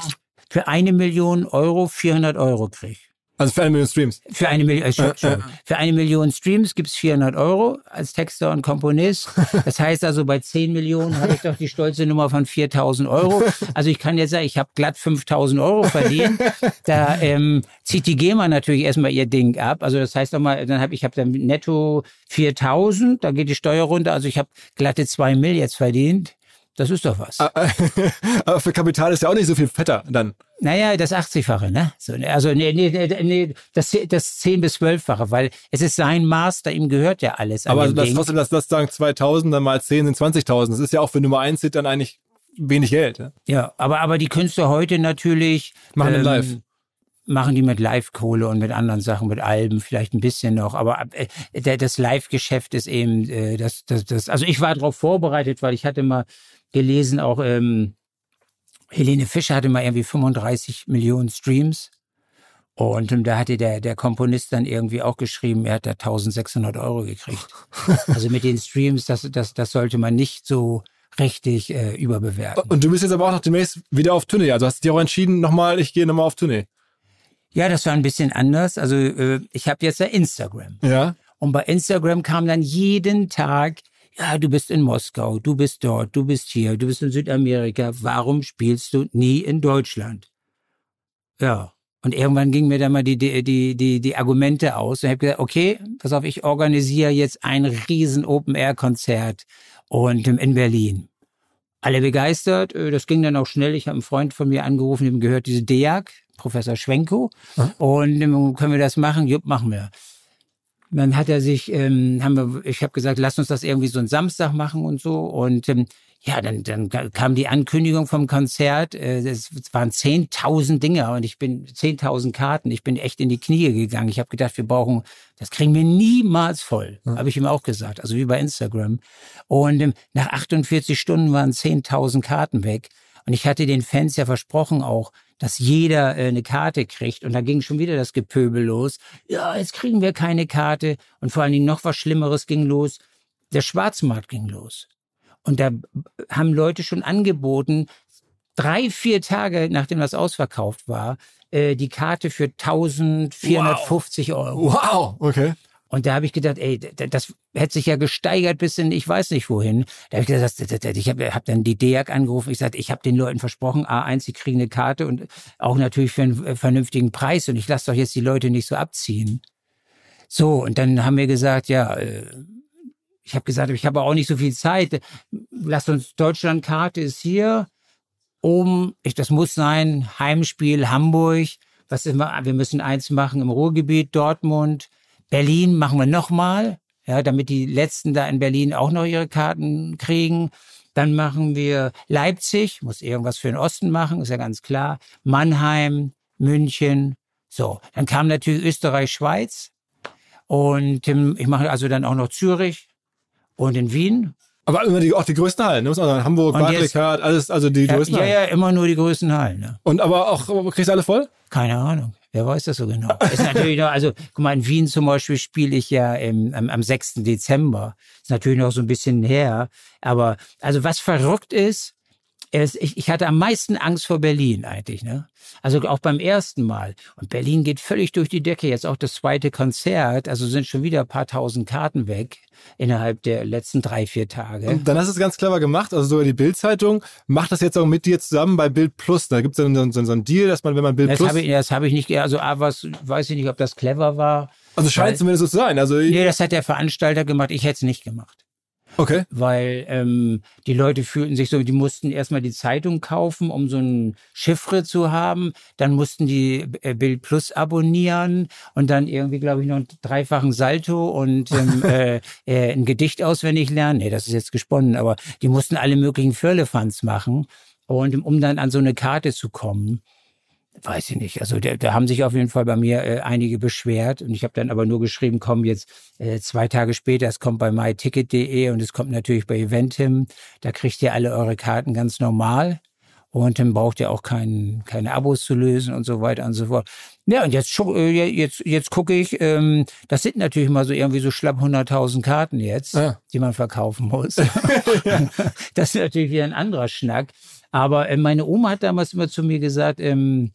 B: für eine Million Euro 400 Euro kriege.
A: Also für eine Million Streams.
B: Für eine Million, äh, schon,
A: Äh,
B: schon. Für eine Million Streams gibt's 400 Euro als Texter und Komponist. Das heißt also, bei 10 Millionen habe ich doch die stolze Nummer von 4000 Euro. Also ich kann jetzt sagen, ich habe glatt 5000 Euro verdient. Da ähm, zieht die GEMA natürlich erstmal ihr Ding ab. Also das heißt nochmal, dann habe ich habe dann netto 4000, da geht die Steuer runter. Also ich habe glatte 2 Mill jetzt verdient. Das ist doch was.
A: aber für Kapital ist ja auch nicht so viel fetter dann.
B: Naja, das 80-fache, ne? So, ne, also nee, nee, nee, nee das, das 10 bis 12-fache, weil es ist sein Master, ihm gehört ja alles.
A: Aber
B: dem
A: das
B: Ding.
A: trotzdem, das, das sagen 2000, dann mal 10 sind 20.000. Das ist ja auch für Nummer 1 Hit dann eigentlich wenig Geld. Ja?
B: Ja, aber, aber die Künstler heute natürlich ähm,
A: Machen den live.
B: Machen die mit Live-Kohle und mit anderen Sachen, mit Alben vielleicht ein bisschen noch. Aber äh, das Live-Geschäft ist eben, äh, das, das, das, also ich war darauf vorbereitet, weil ich hatte mal gelesen, auch ähm, Helene Fischer hatte mal irgendwie 35 Millionen Streams. Und ähm, da hatte der, der Komponist dann irgendwie auch geschrieben, er hat da 1600 Euro gekriegt. Also mit den Streams, das, das, das sollte man nicht so richtig äh, überbewerten.
A: Und du bist jetzt aber auch noch demnächst wieder auf Tournee. Also hast du dich auch entschieden, nochmal, ich gehe nochmal auf Tournee.
B: Ja, das war ein bisschen anders. Also äh, ich habe jetzt ja Instagram.
A: Ja.
B: Und bei Instagram kam dann jeden Tag, ja, du bist in Moskau, du bist dort, du bist hier, du bist in Südamerika. Warum spielst du nie in Deutschland? Ja. Und irgendwann gingen mir dann mal die, die, die, die, die Argumente aus. Und ich habe gesagt, okay, pass auf, ich organisiere jetzt ein riesen Open-Air-Konzert und ähm, in Berlin. Alle begeistert, äh, das ging dann auch schnell. Ich habe einen Freund von mir angerufen, dem gehört diese DEAG, Professor Schwenko. Und ähm, können wir das machen? Jupp, machen wir. Dann hat er sich, ähm, haben wir, ich habe gesagt, lass uns das irgendwie so einen Samstag machen und so. Und ähm, ja, dann, dann kam die Ankündigung vom Konzert. Äh, es waren 10.000 Dinger und ich bin 10.000 Karten. Ich bin echt in die Knie gegangen. Ich habe gedacht, wir brauchen, das kriegen wir niemals voll. Habe ich ihm auch gesagt. Also wie bei Instagram. Und ähm, nach 48 Stunden waren 10.000 Karten weg. Und ich hatte den Fans ja versprochen auch, dass jeder äh, eine Karte kriegt. Und da ging schon wieder das Gepöbel los. Ja, jetzt kriegen wir keine Karte. Und vor allen Dingen noch was Schlimmeres ging los. Der Schwarzmarkt ging los. Und da haben Leute schon angeboten, drei, vier Tage nachdem das ausverkauft war, äh, die Karte für 1450 Euro.
A: Wow, okay.
B: Und da habe ich gedacht, ey, das hätte sich ja gesteigert bis in ich weiß nicht wohin. Da habe ich gesagt, das- das- das- ich habe hab dann die DEAG angerufen. Ich sagte, ich habe den Leuten versprochen, A1, sie kriegen eine Karte und auch natürlich für einen äh, vernünftigen Preis. Und ich lasse doch jetzt die Leute nicht so abziehen. So, und dann haben wir gesagt, ja, äh, ich habe gesagt, ich habe auch nicht so viel Zeit. Lasst uns Deutschlandkarte ist hier. Oben, ich, das muss sein, Heimspiel Hamburg. Was immer, wir müssen eins machen im Ruhrgebiet, Dortmund. Berlin machen wir nochmal, ja, damit die Letzten da in Berlin auch noch ihre Karten kriegen. Dann machen wir Leipzig, muss irgendwas für den Osten machen, ist ja ganz klar. Mannheim, München. So, dann kam natürlich Österreich, Schweiz. Und ähm, ich mache also dann auch noch Zürich und in Wien.
A: Aber immer die, auch die größten Hallen. Ne? Muss man sagen, Hamburg, Barclaycard, alles, also die
B: Ja,
A: größten
B: ja,
A: Hallen.
B: ja, immer nur die größten Hallen. Ne?
A: Und aber auch, kriegst du alle voll?
B: Keine Ahnung. Wer weiß das so genau? Ist natürlich noch, also, guck mal, in Wien zum Beispiel spiele ich ja im, am, am 6. Dezember. Ist natürlich noch so ein bisschen her. Aber, also, was verrückt ist, ist ich, ich hatte am meisten Angst vor Berlin eigentlich, ne? Also auch beim ersten Mal. Und Berlin geht völlig durch die Decke. Jetzt auch das zweite Konzert. Also sind schon wieder ein paar tausend Karten weg innerhalb der letzten drei, vier Tage.
A: Und dann hast du es ganz clever gemacht. Also sogar die Bild-Zeitung macht das jetzt auch mit dir zusammen bei Bild Plus. Da gibt es dann so, so, einen Deal, dass man, wenn man Bild
B: Das
A: Plus.
B: habe ich, das habe ich nicht, also A, was, weiß ich nicht, ob das clever war.
A: also scheint
B: weil-
A: zumindest so zu sein. Also
B: Nee, das hat der Veranstalter gemacht. Ich hätte es nicht gemacht.
A: Okay.
B: weil ähm, die Leute fühlten sich so, die mussten erstmal die Zeitung kaufen, um so ein Chiffre zu haben, dann mussten die äh, Bild Plus abonnieren und dann irgendwie, glaube ich, noch einen dreifachen Salto und ähm, äh, äh, ein Gedicht auswendig lernen. Nee, das ist jetzt gesponnen, aber die mussten alle möglichen Firlefanz machen und um dann an so eine Karte zu kommen. Weiß ich nicht. Also da, da haben sich auf jeden Fall bei mir äh, einige beschwert und ich habe dann aber nur geschrieben, komm jetzt äh, zwei Tage später, es kommt bei myticket.de und es kommt natürlich bei Eventim. Da kriegt ihr alle eure Karten ganz normal und dann braucht ihr auch kein, keine Abos zu lösen und so weiter und so fort. Ja, und jetzt, äh, jetzt, jetzt gucke ich, ähm, das sind natürlich mal so irgendwie so schlapp 100.000 Karten jetzt,
A: Ja.
B: die man verkaufen muss. das ist natürlich wieder ein anderer Schnack. Aber äh, meine Oma hat damals immer zu mir gesagt, ähm,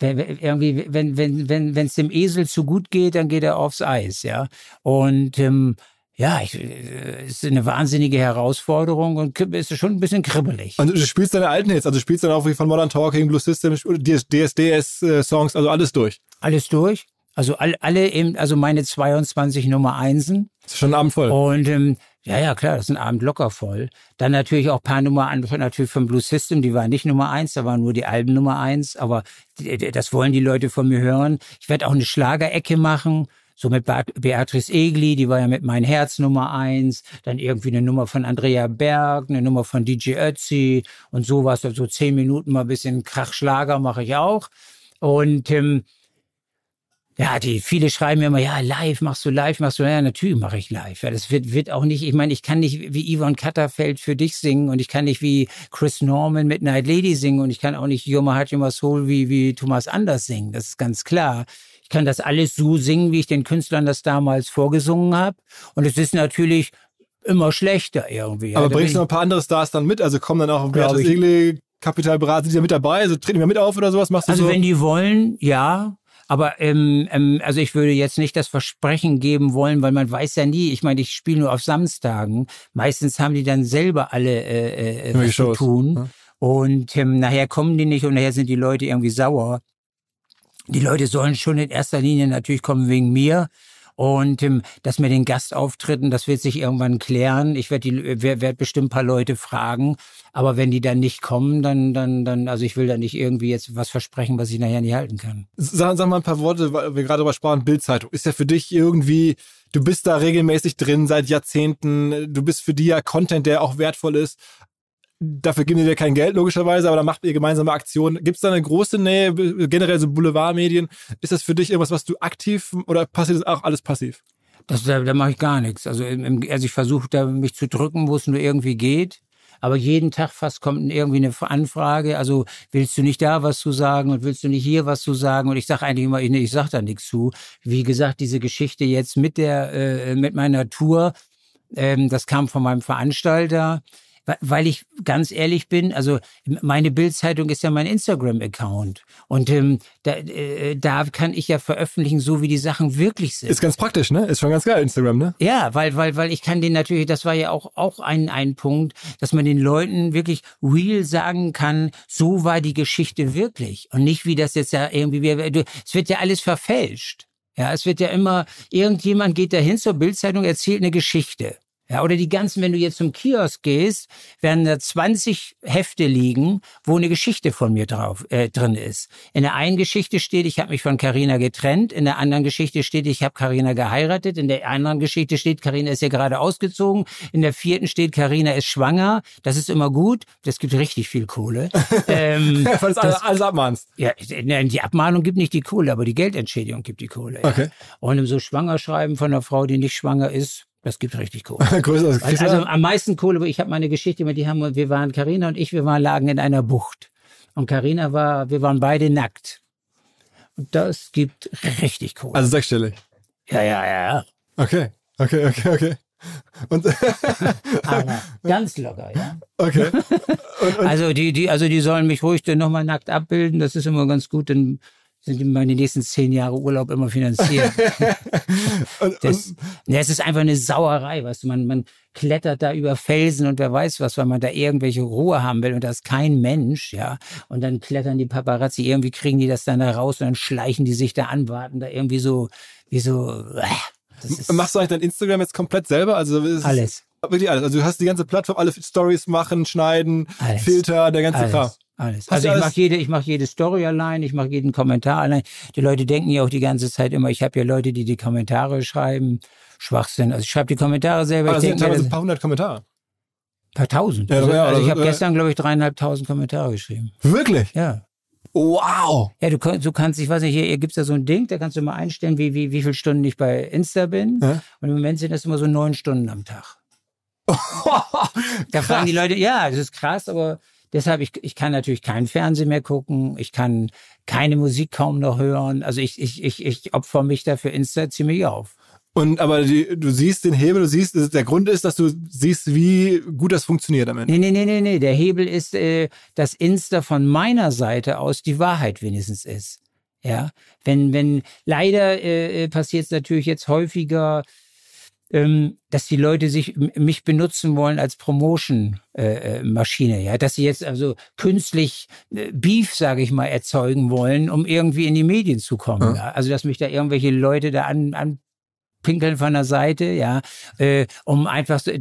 B: wenn, irgendwie, wenn wenn wenn wenn es dem Esel zu gut geht, dann geht er aufs Eis, ja. Und ähm, ja, ich, äh, ist eine wahnsinnige Herausforderung und ist schon ein bisschen kribbelig.
A: Und du spielst deine alten Hits, also du spielst dann auch wie von Modern Talking, Blue System, DSDS-Songs, also alles durch.
B: Alles durch. Also all, alle eben, also meine 22 Nummer Einsen.
A: Das ist schon ein Abend voll.
B: Und ähm, ja, ja, klar, das ist ein Abend locker voll. Dann natürlich auch ein paar Nummer an, natürlich vom Blue System, die waren nicht Nummer eins, da waren nur die Alben Nummer eins, aber das wollen die Leute von mir hören. Ich werde auch eine Schlagerecke machen, so mit Beat- Beatrice Egli, die war ja mit Mein Herz Nummer eins, dann irgendwie eine Nummer von Andrea Berg, eine Nummer von DJ Ötzi und sowas, so zehn Minuten mal ein bisschen Krachschlager mache ich auch. Und ähm, ja, die viele schreiben mir immer, ja, live, machst du live, machst du, ja, natürlich mache ich live. Ja, das wird, wird auch nicht, ich meine, ich kann nicht wie Yvonne Katterfeld für dich singen und ich kann nicht wie Chris Norman mit Night Lady singen und ich kann auch nicht Your My Heart, Your My Soul wie, wie Thomas Anders singen. Das ist ganz klar. Ich kann das alles so singen, wie ich den Künstlern das damals vorgesungen habe. Und es ist natürlich immer schlechter irgendwie. ja.
A: Aber
B: Da
A: bringst du noch ein paar andere Stars dann mit? Also kommen dann auch Beatrice
B: ich.
A: Egli, Kapital Brat, sind die da mit dabei? Also treten mal mit auf oder sowas? Machst du
B: Also
A: so?
B: wenn die wollen, ja. Aber ähm, ähm, also ich würde jetzt nicht das Versprechen geben wollen, weil man weiß ja nie. Ich meine, ich spiele nur auf Samstagen. Meistens haben die dann selber alle äh, äh, was zu tun.
A: ja.
B: Und ähm, nachher kommen die nicht und nachher sind die Leute irgendwie sauer. Die Leute sollen schon in erster Linie natürlich kommen wegen mir. Und ähm, das mit den Gastauftritten, das wird sich irgendwann klären. Ich werde werd, werd bestimmt ein paar Leute fragen. Aber wenn die dann nicht kommen, dann, dann, dann, also ich will da nicht irgendwie jetzt was versprechen, was ich nachher nicht halten kann.
A: Sag, sag mal ein paar Worte, weil wir gerade darüber sprachen, Bildzeitung. Ist ja für dich irgendwie, du bist da regelmäßig drin seit Jahrzehnten, du bist für die ja Content, der auch wertvoll ist. Dafür geben die dir kein Geld, logischerweise, aber da macht ihr gemeinsame Aktionen. Gibt es da eine große Nähe, generell so Boulevardmedien? Ist das für dich irgendwas, was du aktiv oder passiert das auch alles passiv?
B: Das, da, da mache ich gar nichts. Also, also ich versuche da mich zu drücken, wo es nur irgendwie geht. Aber jeden Tag fast kommt irgendwie eine Anfrage. Also willst du nicht da was zu sagen und willst du nicht hier was zu sagen? Und ich sage eigentlich immer, ich, ich sage da nichts zu. Wie gesagt, diese Geschichte jetzt mit der, äh, mit meiner Tour, ähm, das kam von meinem Veranstalter. Weil ich ganz ehrlich bin, also meine Bildzeitung ist ja mein Instagram-Account und ähm, da, äh, da kann ich ja veröffentlichen, so wie die Sachen wirklich sind.
A: Ist ganz praktisch, ne? Ist schon ganz geil, Instagram, ne?
B: Ja, weil, weil, weil ich kann den natürlich, das war ja auch, auch ein, ein Punkt, dass man den Leuten wirklich real sagen kann, so war die Geschichte wirklich. Und nicht wie das jetzt ja irgendwie, es wird ja alles verfälscht. Ja, es wird ja immer, irgendjemand geht da hin zur Bildzeitung, erzählt eine Geschichte. Ja, oder die ganzen, wenn du jetzt zum Kiosk gehst, werden da 20 Hefte liegen, wo eine Geschichte von mir drauf äh, drin ist. In der einen Geschichte steht, ich habe mich von Carina getrennt, in der anderen Geschichte steht, ich habe Carina geheiratet, in der anderen Geschichte steht, Carina ist ja gerade ausgezogen, in der vierten steht, Carina ist schwanger. Das ist immer gut, das gibt richtig viel Kohle. ähm,
A: Weil du alles, alles abmahnst.
B: ja, die Abmahnung gibt nicht die Kohle, aber die Geldentschädigung gibt die Kohle. Ja.
A: Okay.
B: Und so Schwangerschreiben von einer Frau, die nicht schwanger ist, das gibt richtig Kohle.
A: Größer
B: Also, also am meisten Kohle, ich habe meine Geschichte mit, die haben, wir waren, Karina und ich, wir waren, lagen in einer Bucht. Und Karina war, wir waren beide nackt. Und das gibt richtig Kohle.
A: also sechsstellig.
B: ja, ja, ja, ja.
A: Okay, okay, okay, okay. Und
B: Aber ganz locker, ja.
A: okay.
B: Also die, die, also die sollen mich ruhig dann nochmal nackt abbilden. Das ist immer ganz gut, dann meine nächsten zehn Jahre Urlaub immer finanziert. Das, es ist einfach eine Sauerei, weißt du, man, man klettert da über Felsen und wer weiß was, weil man da irgendwelche Ruhe haben will und da ist kein Mensch, ja. Und dann klettern die Paparazzi, irgendwie kriegen die das dann da raus und dann schleichen die sich da an, warten da irgendwie so, wie so, äh, das ist
A: machst du eigentlich dein Instagram jetzt komplett selber? Also
B: alles.
A: Wirklich alles. Also du hast die ganze Plattform, alle Stories machen, schneiden,
B: Alles.
A: Filter, der ganze
B: Alles.
A: Kram.
B: Alles.
A: Hast
B: Also ich mache jede, ich mache jede Story allein, ich mache jeden Kommentar allein. Die Leute denken ja auch die ganze Zeit immer, ich habe ja Leute, die die Kommentare schreiben. Schwachsinn. Also ich schreibe die Kommentare selber.
A: Aber
B: ich
A: sind teilweise ein paar hundert Kommentare.
B: paar tausend.
A: Ja,
B: also
A: ja,
B: also ich
A: also,
B: habe
A: äh,
B: gestern, glaube ich, dreieinhalbtausend Kommentare geschrieben.
A: Wirklich?
B: Ja.
A: Wow.
B: Ja, du, du kannst, ich weiß nicht, hier, hier gibt's ja so ein Ding, da kannst du mal einstellen, wie, wie, wie viele Stunden ich bei Insta bin.
A: Ja.
B: Und im Moment sind das immer so neun Stunden am Tag. Da fragen die Leute, ja, das ist krass, aber deshalb, ich, ich kann natürlich kein Fernsehen mehr gucken, ich kann keine Musik kaum noch hören. Also ich, ich, ich, ich opfer mich da für Insta ziemlich auf.
A: Und aber die, du siehst den Hebel, du siehst, der Grund ist, dass du siehst, wie gut das funktioniert am Ende.
B: Nee, nee, nee, nee, nee. Der Hebel ist, äh, dass Insta von meiner Seite aus die Wahrheit wenigstens ist. Ja, wenn, wenn, leider äh, äh, passiert es natürlich jetzt häufiger, dass die Leute sich mich benutzen wollen als Promotion-Maschine, äh, Maschine, ja, dass sie jetzt also künstlich äh, Beef, sage ich mal, erzeugen wollen, um irgendwie in die Medien zu kommen.
A: Ja.
B: Ja. Also dass mich da irgendwelche Leute da an, an pinkeln von der Seite, ja, äh, um einfach so,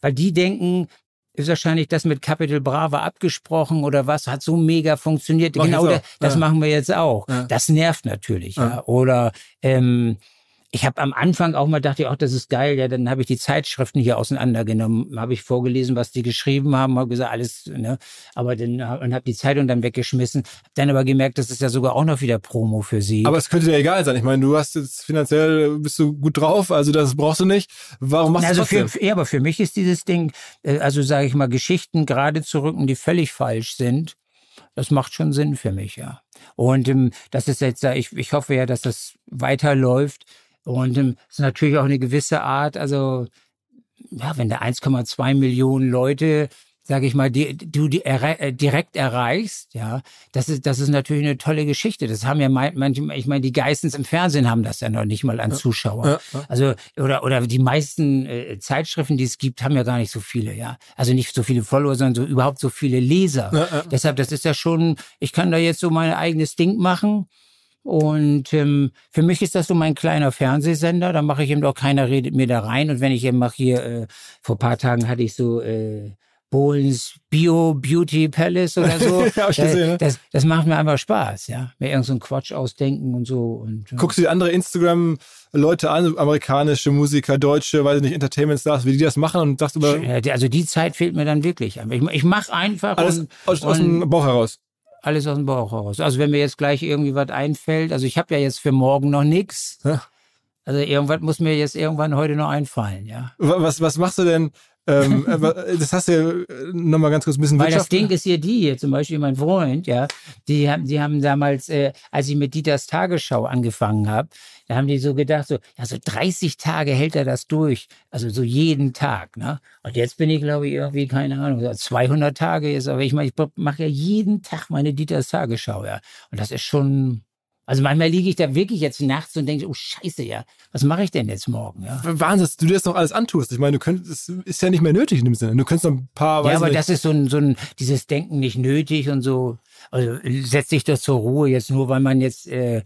B: weil die denken, ist wahrscheinlich das mit Capital Brava abgesprochen oder was, hat so mega funktioniert.
A: Mach
B: genau,
A: jetzt
B: da,
A: auch.
B: das
A: Ja.
B: machen wir jetzt auch. Das nervt natürlich, ja.
A: Ja.
B: Oder ähm, ich habe am Anfang auch mal dachte, ach, das ist geil, ja, dann habe ich die Zeitschriften hier auseinandergenommen, habe ich vorgelesen, was die geschrieben haben, habe gesagt, alles, ne, aber dann und habe die Zeitung dann weggeschmissen, hab dann aber gemerkt, das ist ja sogar auch noch wieder Promo für sie.
A: Aber es könnte dir egal sein. Ich meine, du hast jetzt finanziell bist du gut drauf, also das brauchst du nicht. Warum machst
B: also
A: du trotzdem?
B: für, ja, aber für mich ist dieses Ding, äh, also sage ich mal, Geschichten gerade zu rücken, die völlig falsch sind, das macht schon Sinn für mich, ja. Und ähm, das ist jetzt, ich, ich hoffe ja, dass das weiterläuft. Und ähm, es ist natürlich auch eine gewisse Art, also ja, wenn da 1,2 Millionen Leute, sage ich mal, die, du die errei- äh, direkt erreichst, ja, das ist das ist natürlich eine tolle Geschichte. Das haben ja manche, ich meine, die Geistens im Fernsehen haben das ja noch nicht mal an Zuschauer.
A: Ja, ja.
B: Also oder oder die meisten äh, Zeitschriften, die es gibt, haben ja gar nicht so viele, ja. Also nicht so viele Follower, sondern so überhaupt so viele Leser.
A: Ja.
B: Deshalb, das ist ja schon, ich kann da jetzt so mein eigenes Ding machen. Und ähm, für mich ist das so mein kleiner Fernsehsender. Da mache ich eben auch keiner redet mir da rein. Und wenn ich eben mache hier, äh, vor paar Tagen hatte ich so äh, Bohlens Bio Beauty Palace oder so.
A: Ja, ich gesehen, ne?
B: das, das macht mir einfach Spaß, ja. Mir irgend so einen Quatsch ausdenken und so. Und, äh,
A: Guckst du dir andere Instagram-Leute an, amerikanische Musiker, deutsche, weiß ich nicht, Entertainment-Stars, wie die das machen und sagst über
B: Also die Zeit fehlt mir dann wirklich. Ich, ich mache einfach
A: alles
B: und,
A: aus, aus
B: und
A: dem Bauch heraus.
B: Alles aus dem Bauch raus. Also wenn mir jetzt gleich irgendwie was einfällt, also ich habe ja jetzt für morgen noch nichts. Also irgendwas muss mir jetzt irgendwann heute noch einfallen, ja.
A: Wa- Was, was machst du denn? Ähm, äh, wa- das hast du ja äh, nochmal ganz kurz ein bisschen
B: Weil das Ding ist hier die, hier zum Beispiel mein Freund, ja, die haben, die haben damals, äh, als ich mit Dieters Tagesschau angefangen habe, da haben die so gedacht, so, ja, so 30 Tage hält er das durch, also so jeden Tag, ne? Und jetzt bin ich, glaube ich, irgendwie, keine Ahnung, so 200 Tage ist, aber ich meine, ich mache ja jeden Tag meine Dieters Tagesschau, ja. Und das ist schon, also manchmal liege ich da wirklich jetzt nachts und denke, oh Scheiße, ja, was mache ich denn jetzt morgen, ja?
A: Wahnsinn, dass du dir das noch alles antust. Ich meine, du könntest, das ist ja nicht mehr nötig in dem Sinne. Du könntest noch ein paar,
B: Ja, aber
A: nicht,
B: das ist so ein, so ein, dieses Denken nicht nötig und so. Also setz dich doch zur Ruhe jetzt nur, weil man jetzt äh,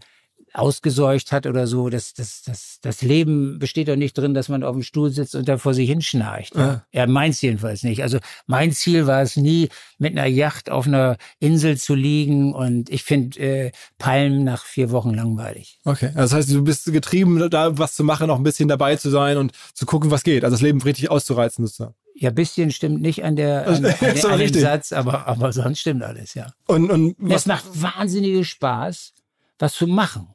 B: ausgeseucht hat oder so. Das, das, das, das Leben besteht doch nicht drin, dass man auf dem Stuhl sitzt und da vor sich hinschnarcht. Ja, ja meins jedenfalls nicht. Also mein Ziel war es nie, mit einer Yacht auf einer Insel zu liegen und ich finde äh, Palmen nach vier Wochen langweilig.
A: Okay, also das heißt, du bist getrieben, da was zu machen, auch ein bisschen dabei zu sein und zu gucken, was geht. Also das Leben richtig auszureizen sozusagen.
B: Ja, bisschen stimmt nicht an der an, an, der, an dem. Satz, aber, aber sonst stimmt alles, ja.
A: Und, und
B: Es
A: was,
B: macht wahnsinnigen Spaß, was zu machen.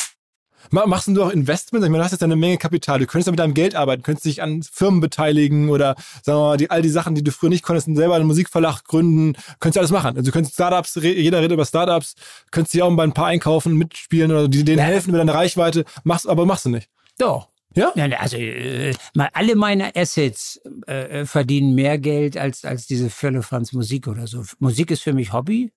A: Machst du auch Investments? Ich meine, du hast jetzt eine Menge Kapital. Du könntest ja mit deinem Geld arbeiten, könntest dich an Firmen beteiligen oder sagen wir mal, die, all die Sachen, die du früher nicht konntest, selber einen Musikverlag gründen, könntest du alles machen. Also du könntest Startups, jeder redet über Startups, könntest dich auch bei ein paar einkaufen, mitspielen oder denen helfen mit deiner Reichweite, machst, aber machst du nicht.
B: Doch. Ja? ja also äh, alle meine Assets äh, verdienen mehr Geld als, als diese Firlefanz Musik oder so. Musik ist für mich Hobby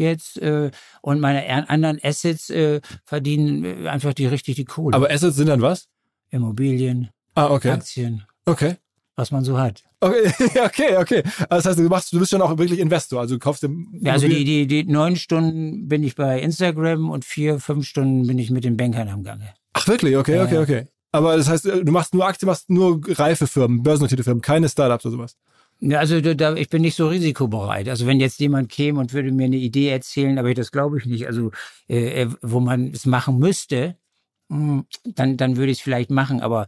B: jetzt äh, und meine anderen Assets äh, verdienen äh, einfach die richtig die Kohle.
A: Aber Assets sind dann was?
B: Immobilien,
A: ah, okay.
B: Aktien.
A: Okay.
B: Was man so hat.
A: Okay, okay, okay. Also das heißt, du machst, du bist schon auch wirklich Investor, also du kaufst dem.
B: Ja, also die, die, die neun Stunden bin ich bei Instagram und vier, fünf Stunden bin ich mit den Bankern am Gange.
A: Ach wirklich? Okay, okay, okay. Aber das heißt, du machst nur Aktien, machst nur reife Firmen, börsennotierte Firmen, keine Startups oder sowas.
B: Also da, ich bin nicht so risikobereit. Also wenn jetzt jemand käme und würde mir eine Idee erzählen, aber das glaube ich nicht, also äh, äh wo man es machen müsste, hm, dann, dann würde ich es vielleicht machen. Aber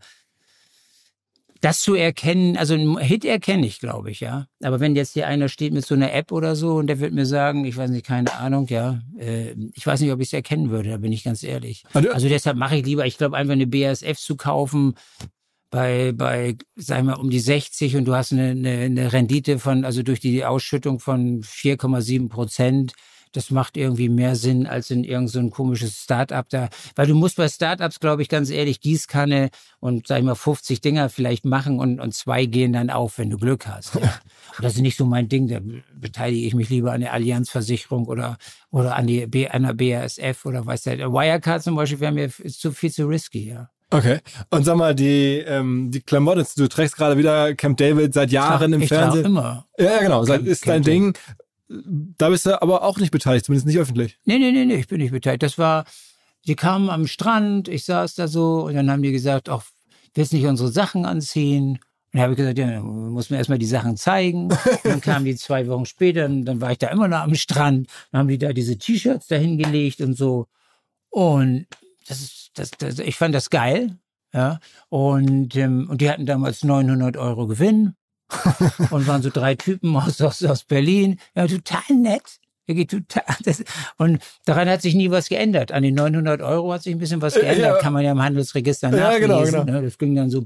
B: das zu erkennen, also ein Hit erkenne ich, glaube ich, ja. Aber wenn jetzt hier einer steht mit so einer App oder so und der wird mir sagen, ich weiß nicht, keine Ahnung, ja, äh, ich weiß nicht, ob ich es erkennen würde, da bin ich ganz ehrlich. Also, also deshalb mache ich lieber, ich glaube, einfach eine BASF zu kaufen, bei, bei, sag ich mal, um die 60 und du hast eine, eine, eine Rendite von, also durch die Ausschüttung von 4,7 Prozent. Das macht irgendwie mehr Sinn als in irgendein so komisches Startup da. Weil du musst bei Startups, glaube ich, ganz ehrlich, Gießkanne und, sag ich mal, 50 Dinger vielleicht machen und, und zwei gehen dann auf, wenn du Glück hast. Ja. Das ist nicht so mein Ding. Da beteilige ich mich lieber an der Allianzversicherung oder, oder an die, B, an der BASF oder weiß der. Wirecard zum Beispiel wäre mir zu viel zu risky, ja.
A: Okay. Und sag mal, die, ähm, die Klamotten, du trägst gerade wieder Camp David seit Jahren trage, im
B: ich
A: Fernsehen.
B: immer.
A: Ja, genau. Camp, ist dein Ding. Da bist du aber auch nicht beteiligt, zumindest nicht öffentlich.
B: Nee, nee, nee, nee, ich bin nicht beteiligt. Das war, die kamen am Strand, ich saß da so und dann haben die gesagt, ach, willst nicht unsere Sachen anziehen? Und dann habe ich gesagt, ja, muss mir erstmal die Sachen zeigen. Und dann kamen die zwei Wochen später, und dann war ich da immer noch am Strand. Dann haben die da diese T-Shirts dahin gelegt und so. Und das ist, das, das, ich fand das geil. Ja, und, ähm, und die hatten damals 900 Euro Gewinn und waren so drei Typen aus, aus, aus Berlin. Ja, total nett. Total, das, und daran hat sich nie was geändert. An den 900 Euro hat sich ein bisschen was geändert. Ja. Kann man ja im Handelsregister nachlesen. Ja, genau, genau. Ne? Das ging dann so.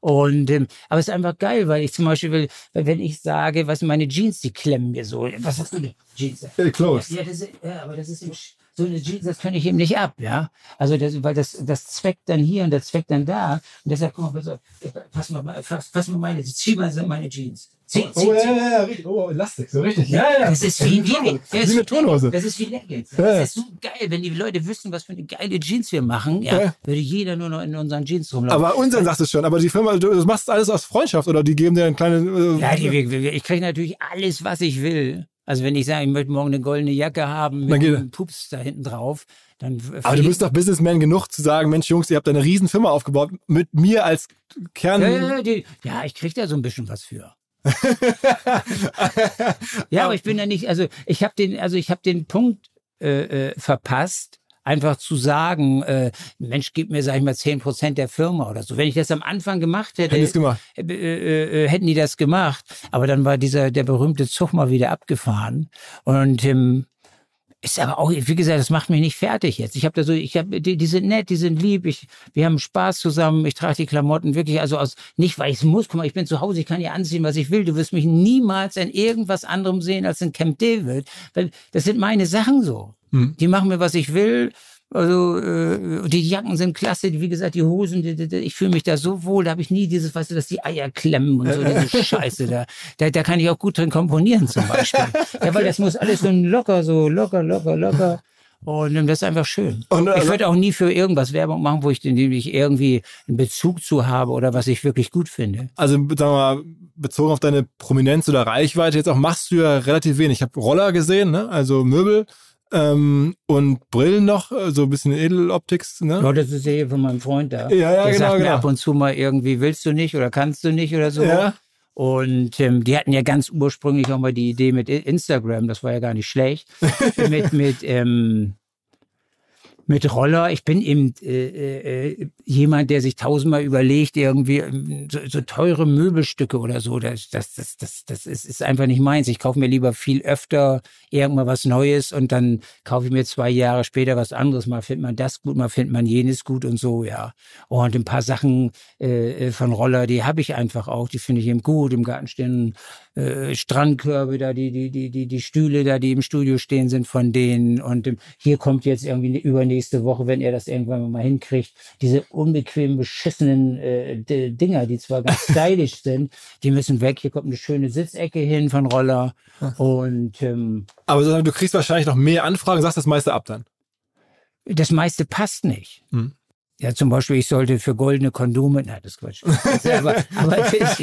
B: Und ähm, aber es ist einfach geil, weil ich zum Beispiel will, wenn ich sage, was meine Jeans, die klemmen mir so. Was hast du denn? Jeans?
A: Hey, close.
B: Ja, das, ja, aber das ist im, so eine Jeans, das kann ich eben nicht ab, ja. Also das, weil das, das zweckt dann hier und das zweckt dann da. Und deshalb, guck mal, pass, pass mal, fass, fass mal meine, zieh mal meine Jeans. Zieh,
A: zieh, oh, ja, ja, ja, richtig. Oh, Elastik, so richtig.
B: Ja, ja. Das ist wie, wie, wie,
A: das wie eine Turnhose.
B: Das ist wie Leggings. Das ja. ist so geil. Wenn die Leute wüssten, was für eine geile Jeans wir machen, ja, ja. würde jeder nur noch in unseren Jeans rumlaufen.
A: Aber unseren sagst du schon. Aber die Firma, du machst alles aus Freundschaft oder die geben dir ein kleines... Äh,
B: ja, die, ich kriege natürlich alles, was ich will. Also wenn ich sage, ich möchte morgen eine goldene Jacke haben mit einem Pups da hinten drauf, dann.
A: Aber du bist doch Businessman genug zu sagen, Mensch Jungs, ihr habt eine riesen Firma aufgebaut mit mir als Kern.
B: Ja, die, ja ich krieg da so ein bisschen was für. ja, aber ich bin ja nicht, also ich habe den, also ich habe den Punkt äh, äh, verpasst, einfach zu sagen, äh, Mensch, gib mir, sag ich mal, zehn Prozent der Firma oder so. Wenn ich das am Anfang gemacht hätte,
A: hätten, gemacht.
B: Äh, äh, äh, hätten die das gemacht. Aber dann war dieser, der berühmte Zug mal wieder abgefahren. Und ähm, ist aber auch, wie gesagt, das macht mich nicht fertig jetzt. Ich habe da so, ich habe, die, die sind nett, die sind lieb, ich, wir haben Spaß zusammen, ich trage die Klamotten wirklich, also aus, nicht weil ich es muss, guck mal, ich bin zu Hause, ich kann ja anziehen, was ich will. Du wirst mich niemals in irgendwas anderem sehen als in Camp David. Weil das sind meine Sachen so. Hm. Die machen mir, was ich will. Also äh, die Jacken sind klasse, wie gesagt, die Hosen, die, die, ich fühle mich da so wohl, da habe ich nie dieses, weißt du, dass die Eier klemmen und so, diese Scheiße da. da. Da kann ich auch gut drin komponieren zum Beispiel. ja, weil das muss alles so locker, so locker, locker, locker. Und das ist einfach schön. Und, also, ich würde auch nie für irgendwas Werbung machen, wo ich, ich irgendwie einen Bezug zu habe oder was ich wirklich gut finde.
A: Also sagen wir mal, bezogen auf deine Prominenz oder Reichweite, jetzt auch machst du ja relativ wenig. Ich habe Roller gesehen, ne? also Möbel. Ähm, und Brillen noch, äh, so ein bisschen Edeloptics, ne?
B: Ja, das ist ja hier von meinem Freund da.
A: Ja, ja,
B: Der
A: genau,
B: sagt mir
A: genau.
B: ab und zu mal irgendwie, willst du nicht oder kannst du nicht oder so.
A: Ja.
B: Und ähm, die hatten ja ganz ursprünglich auch mal die Idee mit Instagram, das war ja gar nicht schlecht, mit, mit ähm, mit Roller. Ich bin eben äh, äh, jemand, der sich tausendmal überlegt, irgendwie ähm, so, so teure Möbelstücke oder so. Das, das, das, das, das ist, ist einfach nicht meins. Ich kaufe mir lieber viel öfter irgendwann was Neues und dann kaufe ich mir zwei Jahre später was anderes. Mal findet man das gut, mal findet man jenes gut und so, ja. Und ein paar Sachen äh, von Roller, die habe ich einfach auch. Die finde ich eben gut. Im Garten stehen äh, Strandkörbe da, die, die, die, die, die Stühle da, die im Studio stehen, sind von denen. Und ähm, hier kommt jetzt irgendwie übernächste Woche, wenn er das irgendwann mal hinkriegt, diese unbequemen, beschissenen äh, Dinger, die zwar ganz stylisch sind, die müssen weg. Hier kommt eine schöne Sitzecke hin von Roller. Und ähm,
A: Aber du kriegst wahrscheinlich noch mehr Anfragen, sagst das meiste ab dann.
B: Das meiste passt nicht. Hm. Ja, zum Beispiel, ich sollte für goldene Kondome, na, das ist Quatsch. aber, aber es,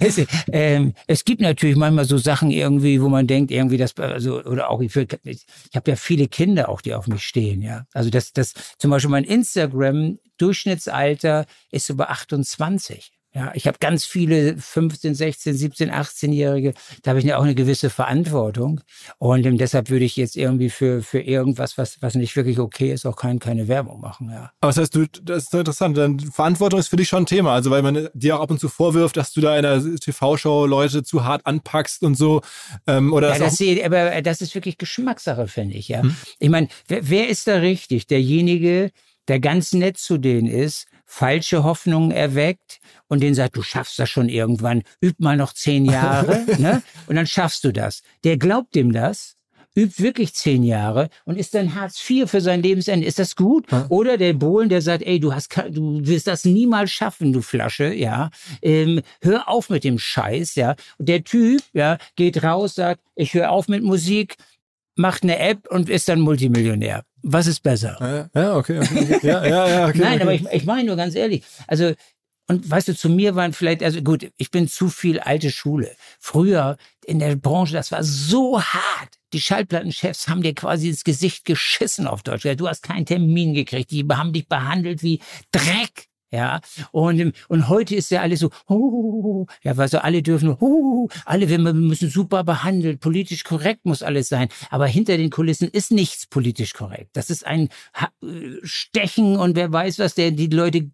B: es, ähm, es gibt natürlich manchmal so Sachen irgendwie, wo man denkt, irgendwie das, also, oder auch, ich, ich habe ja viele Kinder auch, die auf mich stehen, ja. Also das, das, zum Beispiel mein Instagram-Durchschnittsalter ist über 28. Ja, ich habe ganz viele 15, 16, 17, 18-Jährige, da habe ich auch eine gewisse Verantwortung. Und ähm, deshalb würde ich jetzt irgendwie für, für irgendwas, was, was nicht wirklich okay ist, auch kein, keine Werbung machen. Ja.
A: Aber das heißt, du, das ist interessant, dann Verantwortung ist für dich schon ein Thema. Also weil man dir auch ab und zu vorwirft, dass du da in der TV-Show Leute zu hart anpackst und so. Ähm, oder
B: ja, das, das aber das ist wirklich Geschmackssache, finde ich. Ja, hm? Ich meine, wer, wer ist da richtig? Derjenige, der ganz nett zu denen ist, falsche Hoffnungen erweckt und den sagt, du schaffst das schon irgendwann, üb mal noch zehn Jahre, ne? Und dann schaffst du das. Der glaubt dem das, übt wirklich zehn Jahre und ist dann Hartz IV für sein Lebensende. Ist das gut? Ja. Oder der Bohlen, der sagt, ey, du hast, du wirst das niemals schaffen, du Flasche, ja. Ähm, hör auf mit dem Scheiß, ja. Und der Typ, ja, geht raus, sagt, ich höre auf mit Musik, macht eine App und ist dann Multimillionär. Was ist besser?
A: Ja, okay. okay. Ja, ja, ja, okay.
B: Nein,
A: okay.
B: aber ich, ich meine nur ganz ehrlich, also und weißt du, zu mir waren vielleicht, also gut, ich bin zu viel alte Schule. Früher in der Branche, das war so hart. Die Schallplattenchefs haben dir quasi ins Gesicht geschissen auf Deutsch. Du hast keinen Termin gekriegt. Die haben dich behandelt wie Dreck. Ja, und, und heute ist ja alles so, oh, ja, weil so alle dürfen, oh, alle wir müssen super behandelt, politisch korrekt muss alles sein. Aber hinter den Kulissen ist nichts politisch korrekt. Das ist ein Stechen und wer weiß was, der, die Leute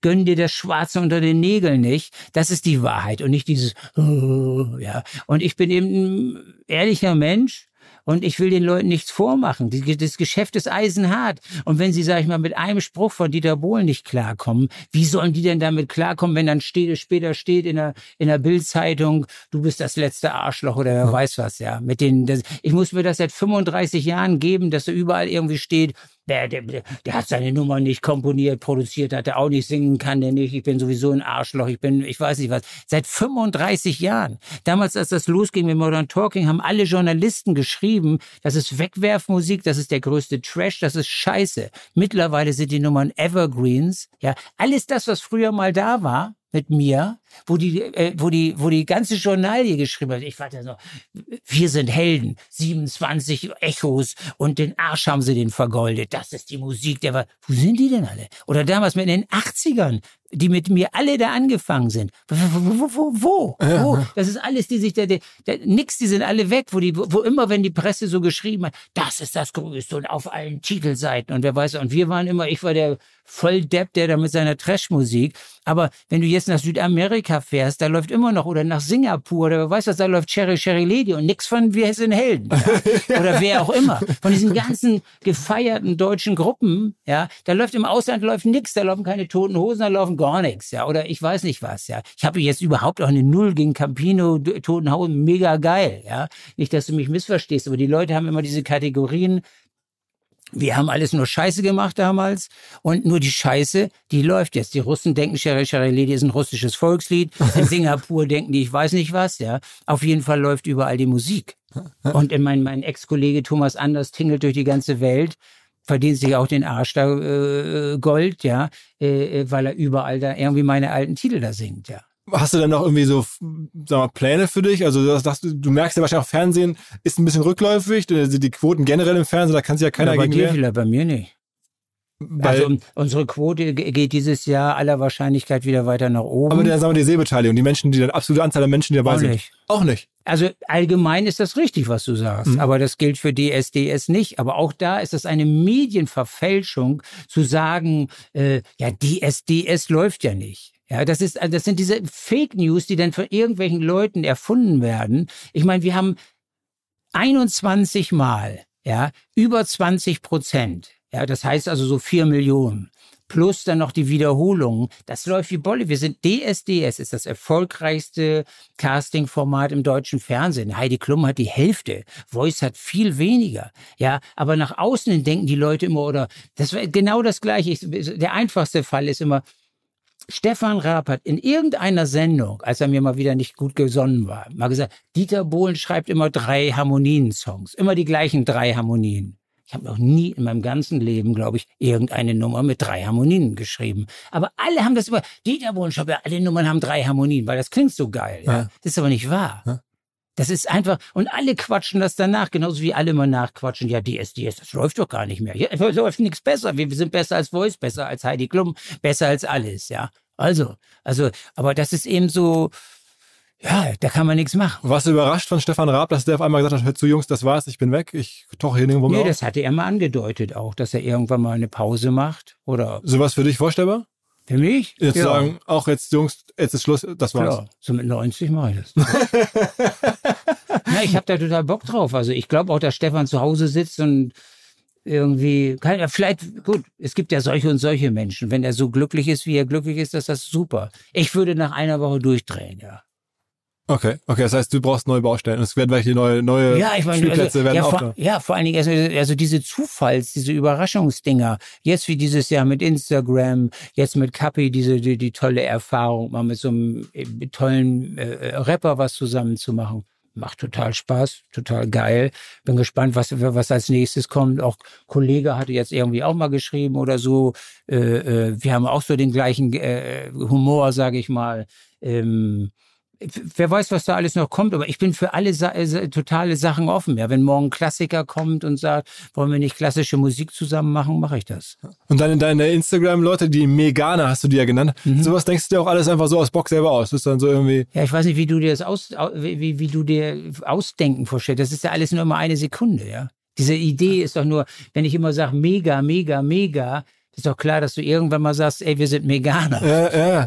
B: gönnen dir das Schwarze unter den Nägeln nicht. Das ist die Wahrheit und nicht dieses, oh, ja. Und ich bin eben ein ehrlicher Mensch und ich will den Leuten nichts vormachen. Das Geschäft ist eisenhart. Und wenn sie, sag ich mal, mit einem Spruch von Dieter Bohlen nicht klarkommen, wie sollen die denn damit klarkommen, wenn dann steht, später steht in der, in der Bildzeitung, du bist das letzte Arschloch oder wer weiß was, ja. Mit den, das, ich muss mir das seit 35 Jahren geben, dass da überall irgendwie steht, der, der, der hat seine Nummer nicht komponiert, produziert, hat er auch nicht singen kann, der nicht. Ich bin sowieso ein Arschloch. Ich bin, ich weiß nicht was. Seit 35 Jahren. Damals, als das losging mit Modern Talking, haben alle Journalisten geschrieben, das ist Wegwerfmusik, das ist der größte Trash, das ist Scheiße. Mittlerweile sind die Nummern Evergreens. Ja, alles das, was früher mal da war, mit mir, wo die, äh, wo die, wo die ganze Journalie geschrieben hat. Ich warte noch, wir sind Helden, 27 Echos und den Arsch haben sie den vergoldet. Das ist die Musik, der war, wo sind die denn alle? Oder damals mit den 80ern, die mit mir alle da angefangen sind. Wo, wo, wo, wo? wo? Das ist alles, die sich da, da, da, nix, die sind alle weg, wo die, wo immer, wenn die Presse so geschrieben hat, das ist das Größte und auf allen Titelseiten und wer weiß, und wir waren immer, ich war der Volldepp, der da mit seiner Trashmusik. Aber wenn du jetzt nach Südamerika fährst, da läuft immer noch, oder nach Singapur, oder wer weiß was, da läuft Cherry Cherry Lady und nix von Wir sind Helden. Ja? Oder wer auch immer. Von diesen ganzen gefeierten deutschen Gruppen, ja, da läuft im Ausland läuft nix, da laufen keine toten Hosen, da laufen gar nichts, ja, oder ich weiß nicht was, ja. Ich habe jetzt überhaupt auch eine Null gegen Campino, toten Hosen, mega geil, ja. Nicht, dass du mich missverstehst, aber die Leute haben immer diese Kategorien, wir haben alles nur Scheiße gemacht damals und nur die Scheiße, die läuft jetzt. Die Russen denken, Shere Shere Lady ist ein russisches Volkslied. In Singapur denken die, ich weiß nicht was, ja. Auf jeden Fall läuft überall die Musik. Und mein, mein Ex-Kollege Thomas Anders tingelt durch die ganze Welt, verdient sich auch den Arsch da äh, Gold, ja, äh, weil er überall da irgendwie meine alten Titel da singt, ja.
A: Hast du denn noch irgendwie so, sag mal, Pläne für dich? Also du, sagst, du merkst ja wahrscheinlich auch Fernsehen ist ein bisschen rückläufig, die Quoten generell im Fernsehen, da kann sich ja keiner
B: ja, bei
A: gegen
B: dir vielleicht, bei mir nicht.
A: Weil,
B: also unsere Quote geht dieses Jahr aller Wahrscheinlichkeit wieder weiter nach oben.
A: aber der, sagen wir, die Sehbeteiligung, die Menschen, die, die absolute Anzahl der Menschen, die dabei
B: Auch
A: sind.
B: nicht.
A: Auch nicht.
B: Also allgemein ist das richtig, was du sagst,
A: Mhm.
B: aber das gilt für DSDS nicht. Aber auch da ist es eine Medienverfälschung zu sagen, äh, ja, DSDS läuft ja nicht. Ja, das ist, das sind diese Fake News, die dann von irgendwelchen Leuten erfunden werden. Ich meine, wir haben 21 Mal, ja, über 20 Prozent. Ja, das heißt also so vier Millionen. Plus dann noch die Wiederholungen. Das läuft wie Bolle. Wir sind DSDS, ist das erfolgreichste Casting-Format im deutschen Fernsehen. Heidi Klum hat die Hälfte. Voice hat viel weniger. Ja, aber nach außen hin denken die Leute immer, oder das war genau das Gleiche. Ich, der einfachste Fall ist immer, Stefan Raab hat in irgendeiner Sendung, als er mir mal wieder nicht gut gesonnen war, mal gesagt, Dieter Bohlen schreibt immer drei Harmonien-Songs. Immer die gleichen drei Harmonien. Ich habe noch nie in meinem ganzen Leben, glaube ich, irgendeine Nummer mit drei Harmonien geschrieben. Aber alle haben das immer, Dieter Bohlen schreibt, ja, alle Nummern haben drei Harmonien, weil das klingt so geil. Ja.
A: Ja.
B: Das ist aber nicht wahr.
A: Ja.
B: Das ist einfach, und alle quatschen das danach, genauso wie alle immer nachquatschen, ja, DSDS, das läuft doch gar nicht mehr. Ja, es läuft nichts besser. Wir sind besser als Voice, besser als Heidi Klum, besser als alles, ja. Also, also, aber das ist eben so, ja, da kann man nichts machen.
A: Warst du überrascht von Stefan Raab, dass der auf einmal gesagt hat, hör zu Jungs, das war's, ich bin weg, ich tauche hier nirgendwo mehr
B: Nee,
A: auf?
B: das hatte er mal angedeutet auch, dass er irgendwann mal eine Pause macht. Oder
A: Sowas für dich vorstellbar?
B: für mich?
A: Jetzt
B: ja,
A: sagen, auch jetzt Jungs, jetzt ist Schluss, das war's.
B: klar. So mit 90 mache ich das. ja, ich habe da total Bock drauf. Also ich glaube auch, dass Stefan zu Hause sitzt und irgendwie, kann, ja, vielleicht, gut, es gibt ja solche und solche Menschen. Wenn er so glücklich ist, wie er glücklich ist, das ist das super. Ich würde nach einer Woche durchdrehen, ja.
A: Okay, okay, das heißt, du brauchst neue Baustellen. Es werden welche neue, neue
B: Ja, ich meine,
A: Spielplätze
B: also,
A: werden
B: ja,
A: auch
B: vor,
A: da.
B: ja, vor allen Dingen also, also diese Zufalls, diese Überraschungsdinger. Jetzt wie dieses Jahr mit Instagram, jetzt mit Kapi, diese die, die tolle Erfahrung, mal mit so einem äh, tollen äh, Rapper was zusammen zu machen. Macht total Spaß, total geil. Bin gespannt, was, was als nächstes kommt. Auch Kollege hatte jetzt irgendwie auch mal geschrieben oder so. Äh, äh, wir haben auch so den gleichen äh, Humor, sage ich mal. Ähm, wer weiß, was da alles noch kommt, aber ich bin für alle Sa äh, totale Sachen offen. Ja, wenn morgen ein Klassiker kommt und sagt, wollen wir nicht klassische Musik zusammen machen, mache ich das.
A: Und dann in deine Instagram-Leute, die Meganer hast du die ja genannt.
B: Mhm.
A: Sowas denkst du dir auch alles einfach so aus Bock selber aus. Das ist dann so irgendwie,
B: Ja, ich weiß nicht, wie du dir das aus, au- wie, wie, wie du dir Ausdenken vorstellst. Das ist ja alles nur immer eine Sekunde, ja. Diese Idee ist doch nur, wenn ich immer sage, mega, mega, mega, ist doch klar, dass du irgendwann mal sagst, ey, wir sind Meganer.
A: ja, ja,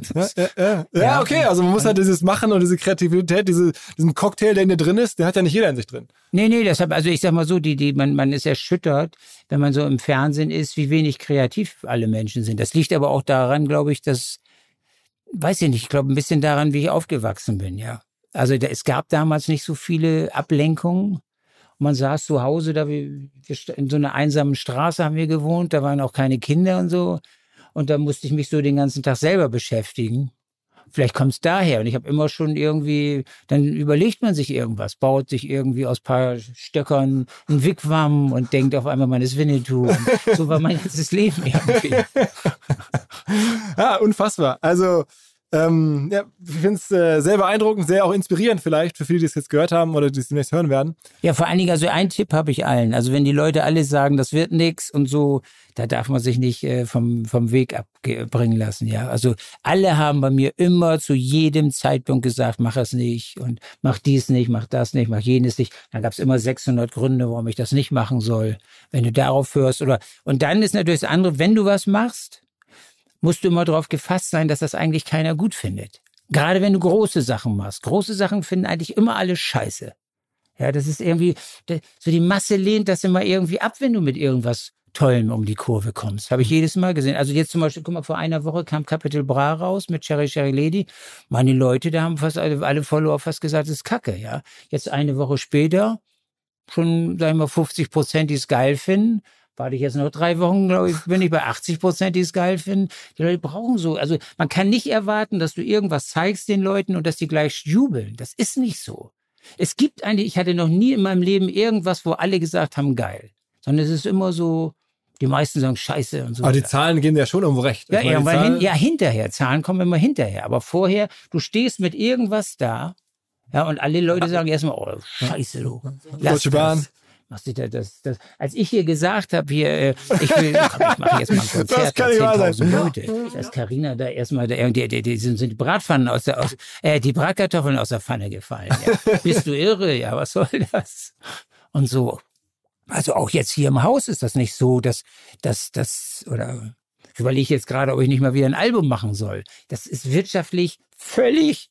A: ja, ja, okay, also man muss halt dieses Machen und diese Kreativität, diese, diesen Cocktail, der in dir drin ist, den hat ja nicht jeder in sich drin.
B: Nee, nee, deshalb, also ich sag mal so, die, die, man, man ist erschüttert, wenn man so im Fernsehen ist, wie wenig kreativ alle Menschen sind. Das liegt aber auch daran, glaube ich, dass, weiß ich nicht, ich glaube ein bisschen daran, wie ich aufgewachsen bin, ja. Also es gab damals nicht so viele Ablenkungen. Man saß zu Hause, da wir, in so einer einsamen Straße haben wir gewohnt, da waren auch keine Kinder und so. Und da musste ich mich so den ganzen Tag selber beschäftigen. Vielleicht kommt es daher. Und ich habe immer schon irgendwie, dann überlegt man sich irgendwas, baut sich irgendwie aus paar Stöckern ein Wigwam und denkt auf einmal, man ist Winnetou. Und so war mein ganzes Leben irgendwie.
A: Ja, unfassbar. Also, Ähm, ja, ich finde es äh, sehr beeindruckend, sehr auch inspirierend vielleicht für viele, die es jetzt gehört haben oder die es demnächst hören werden.
B: Ja, vor allen Dingen, also ein Tipp habe ich allen. Also wenn die Leute alle sagen, das wird nix und so, da darf man sich nicht äh, vom, vom Weg abbringen lassen. Ja, also alle haben bei mir immer zu jedem Zeitpunkt gesagt, mach es nicht und mach dies nicht, mach das nicht, mach jenes nicht. Dann gab es immer 600 Gründe, warum ich das nicht machen soll. Wenn du darauf hörst oder und dann ist natürlich das andere, wenn du was machst, musst du immer darauf gefasst sein, dass das eigentlich keiner gut findet. Gerade wenn du große Sachen machst. Große Sachen finden eigentlich immer alle scheiße. Ja, das ist irgendwie, so die Masse lehnt das immer irgendwie ab, wenn du mit irgendwas Tollem um die Kurve kommst. Habe ich jedes Mal gesehen. Also jetzt zum Beispiel, guck mal, vor einer Woche kam Capital Bra raus mit Cherry Cherry Lady. Meine Leute, da haben fast alle, alle Follower fast gesagt, das ist Kacke, ja. Jetzt eine Woche später, schon, sagen wir mal, 50 Prozent, die es geil finden. Warte ich jetzt noch drei Wochen, glaube ich, bin ich bei 80 Prozent, die es geil finden. Die Leute brauchen so, also man kann nicht erwarten, dass du irgendwas zeigst den Leuten und dass die gleich jubeln. Das ist nicht so. Es gibt eigentlich, ich hatte noch nie in meinem Leben irgendwas, wo alle gesagt haben, geil. Sondern es ist immer so, die meisten sagen Scheiße und so.
A: Aber die Zahlen gehen ja schon irgendwo recht.
B: Ja, ja, hin, ja, hinterher. Zahlen kommen immer hinterher. Aber vorher, du stehst mit irgendwas da, ja, und alle Leute sagen erstmal, oh, Scheiße, du.
A: Deutsche Bahn. Das.
B: Machst du das, das, als ich hier gesagt habe, hier, äh, ich will, komm, ich mache jetzt mal ein Konzert,
A: das kann da 10.000
B: Leute, dass Carina da erstmal, die, die, die, sind, sind die Bratpfannen aus der, aus, äh, die Bratkartoffeln aus der Pfanne gefallen. Ja. Bist du irre? Ja, was soll das? Und so. Also auch jetzt hier im Haus ist das nicht so, dass, dass, dass, oder ich überlege jetzt gerade, ob ich nicht mal wieder ein Album machen soll. Das ist wirtschaftlich völlig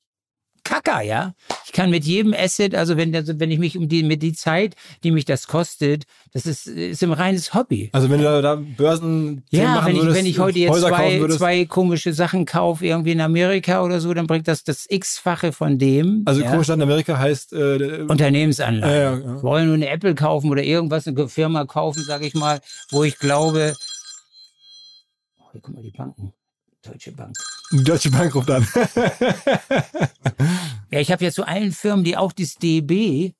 B: Kacker, ja. Ich kann mit jedem Asset, also wenn, also wenn ich mich um die, mit die Zeit, die mich das kostet, das ist, ist ein reines Hobby.
A: Also wenn du da, da Börsen
B: Ja, wenn ich,
A: würdest,
B: wenn ich heute jetzt zwei, zwei komische Sachen kaufe, irgendwie in Amerika oder so, dann bringt das das X-fache von dem.
A: Also
B: ja?
A: komisch in Amerika heißt äh,
B: Unternehmensanlage.
A: Ja, ja, ja.
B: Wollen nur eine Apple kaufen oder irgendwas, eine Firma kaufen, sage ich mal, wo ich glaube, oh, hier guck mal die Banken. Deutsche Bank.
A: Deutsche Bank ruft an.
B: ja, ich habe jetzt zu allen Firmen, die auch das DB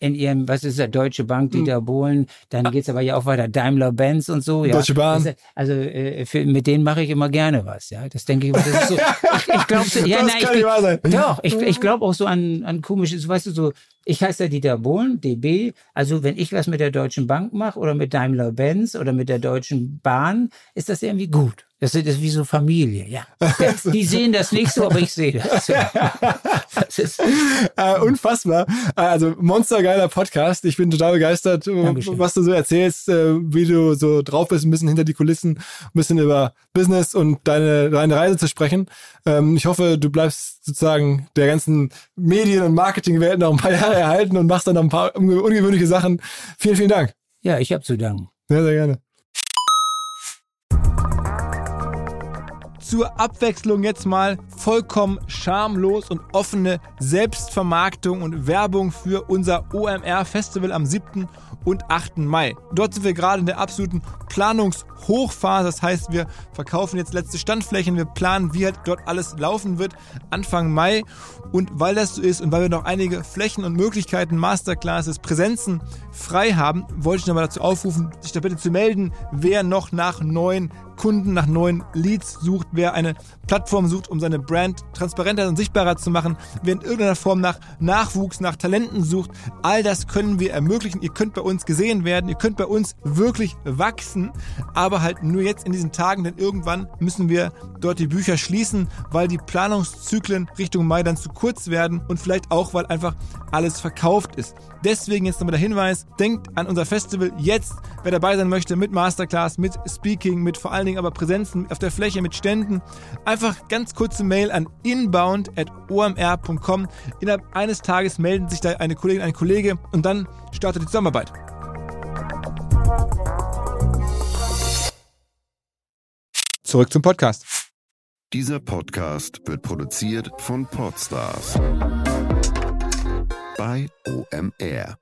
B: in ihrem, was ist der Deutsche Bank, Dieter hm. Bohlen, dann geht's aber ja auch weiter, Daimler-Benz und so. Ja.
A: Deutsche Bahn.
B: Also äh, für, mit denen mache ich immer gerne was, ja. Das denke ich, das ist so. Ich, ich glaube, so, ja,
A: das
B: nein,
A: kann
B: ich,
A: nicht wahr sein.
B: doch, ich, ich glaube auch so an, an komisches, weißt du, so, ich heiße ja Dieter Bohlen, DB. Also wenn ich was mit der Deutschen Bank mache oder mit Daimler-Benz oder mit der Deutschen Bahn, ist das irgendwie gut. Das ist wie so Familie, ja. Die sehen das nicht so, aber ich sehe das.
A: das ist äh, unfassbar. Also monstergeiler Podcast. Ich bin total begeistert,
B: Dankeschön.
A: was du so erzählst, äh, wie du so drauf bist, ein bisschen hinter die Kulissen, ein bisschen über Business und deine, deine Reise zu sprechen. Ähm, ich hoffe, du bleibst sozusagen der ganzen Medien- und Marketingwelt noch ein paar Jahre erhalten und machst dann noch ein paar ungewöhnliche Sachen. Vielen, vielen Dank.
B: Ja, ich habe zu danken.
A: Sehr, sehr gerne.
D: Zur Abwechslung jetzt mal vollkommen schamlos und offene Selbstvermarktung und Werbung für unser OMR Festival am 7. und 8. Mai. Dort sind wir gerade in der absoluten Planungshochphase. Das heißt, wir verkaufen jetzt letzte Standflächen, wir planen, wie halt dort alles laufen wird Anfang Mai. Und weil das so ist und weil wir noch einige Flächen und Möglichkeiten, Masterclasses, Präsenzen frei haben, wollte ich nochmal dazu aufrufen, sich da bitte zu melden, wer noch nach neuen Kunden, nach neuen Leads sucht, wer eine Plattform sucht, um seine Brand transparenter und sichtbarer zu machen, wer in irgendeiner Form nach Nachwuchs, nach Talenten sucht. All das können wir ermöglichen. Ihr könnt bei uns gesehen werden, ihr könnt bei uns wirklich wachsen, aber halt nur jetzt in diesen Tagen, denn irgendwann müssen wir dort die Bücher schließen, weil die Planungszyklen Richtung Mai dann zu kurz werden und vielleicht auch, weil einfach alles verkauft ist. Deswegen jetzt nochmal der Hinweis, denkt an unser Festival jetzt, wer dabei sein möchte, mit Masterclass, mit Speaking, mit vor allen Dingen aber Präsenzen auf der Fläche, mit Ständen. Einfach ganz kurze Mail an inbound.omr.com. Innerhalb eines Tages melden sich da eine Kollegin, ein Kollege und dann startet die Zusammenarbeit. Zurück zum Podcast.
C: Dieser Podcast wird produziert von Podstars bei OMR.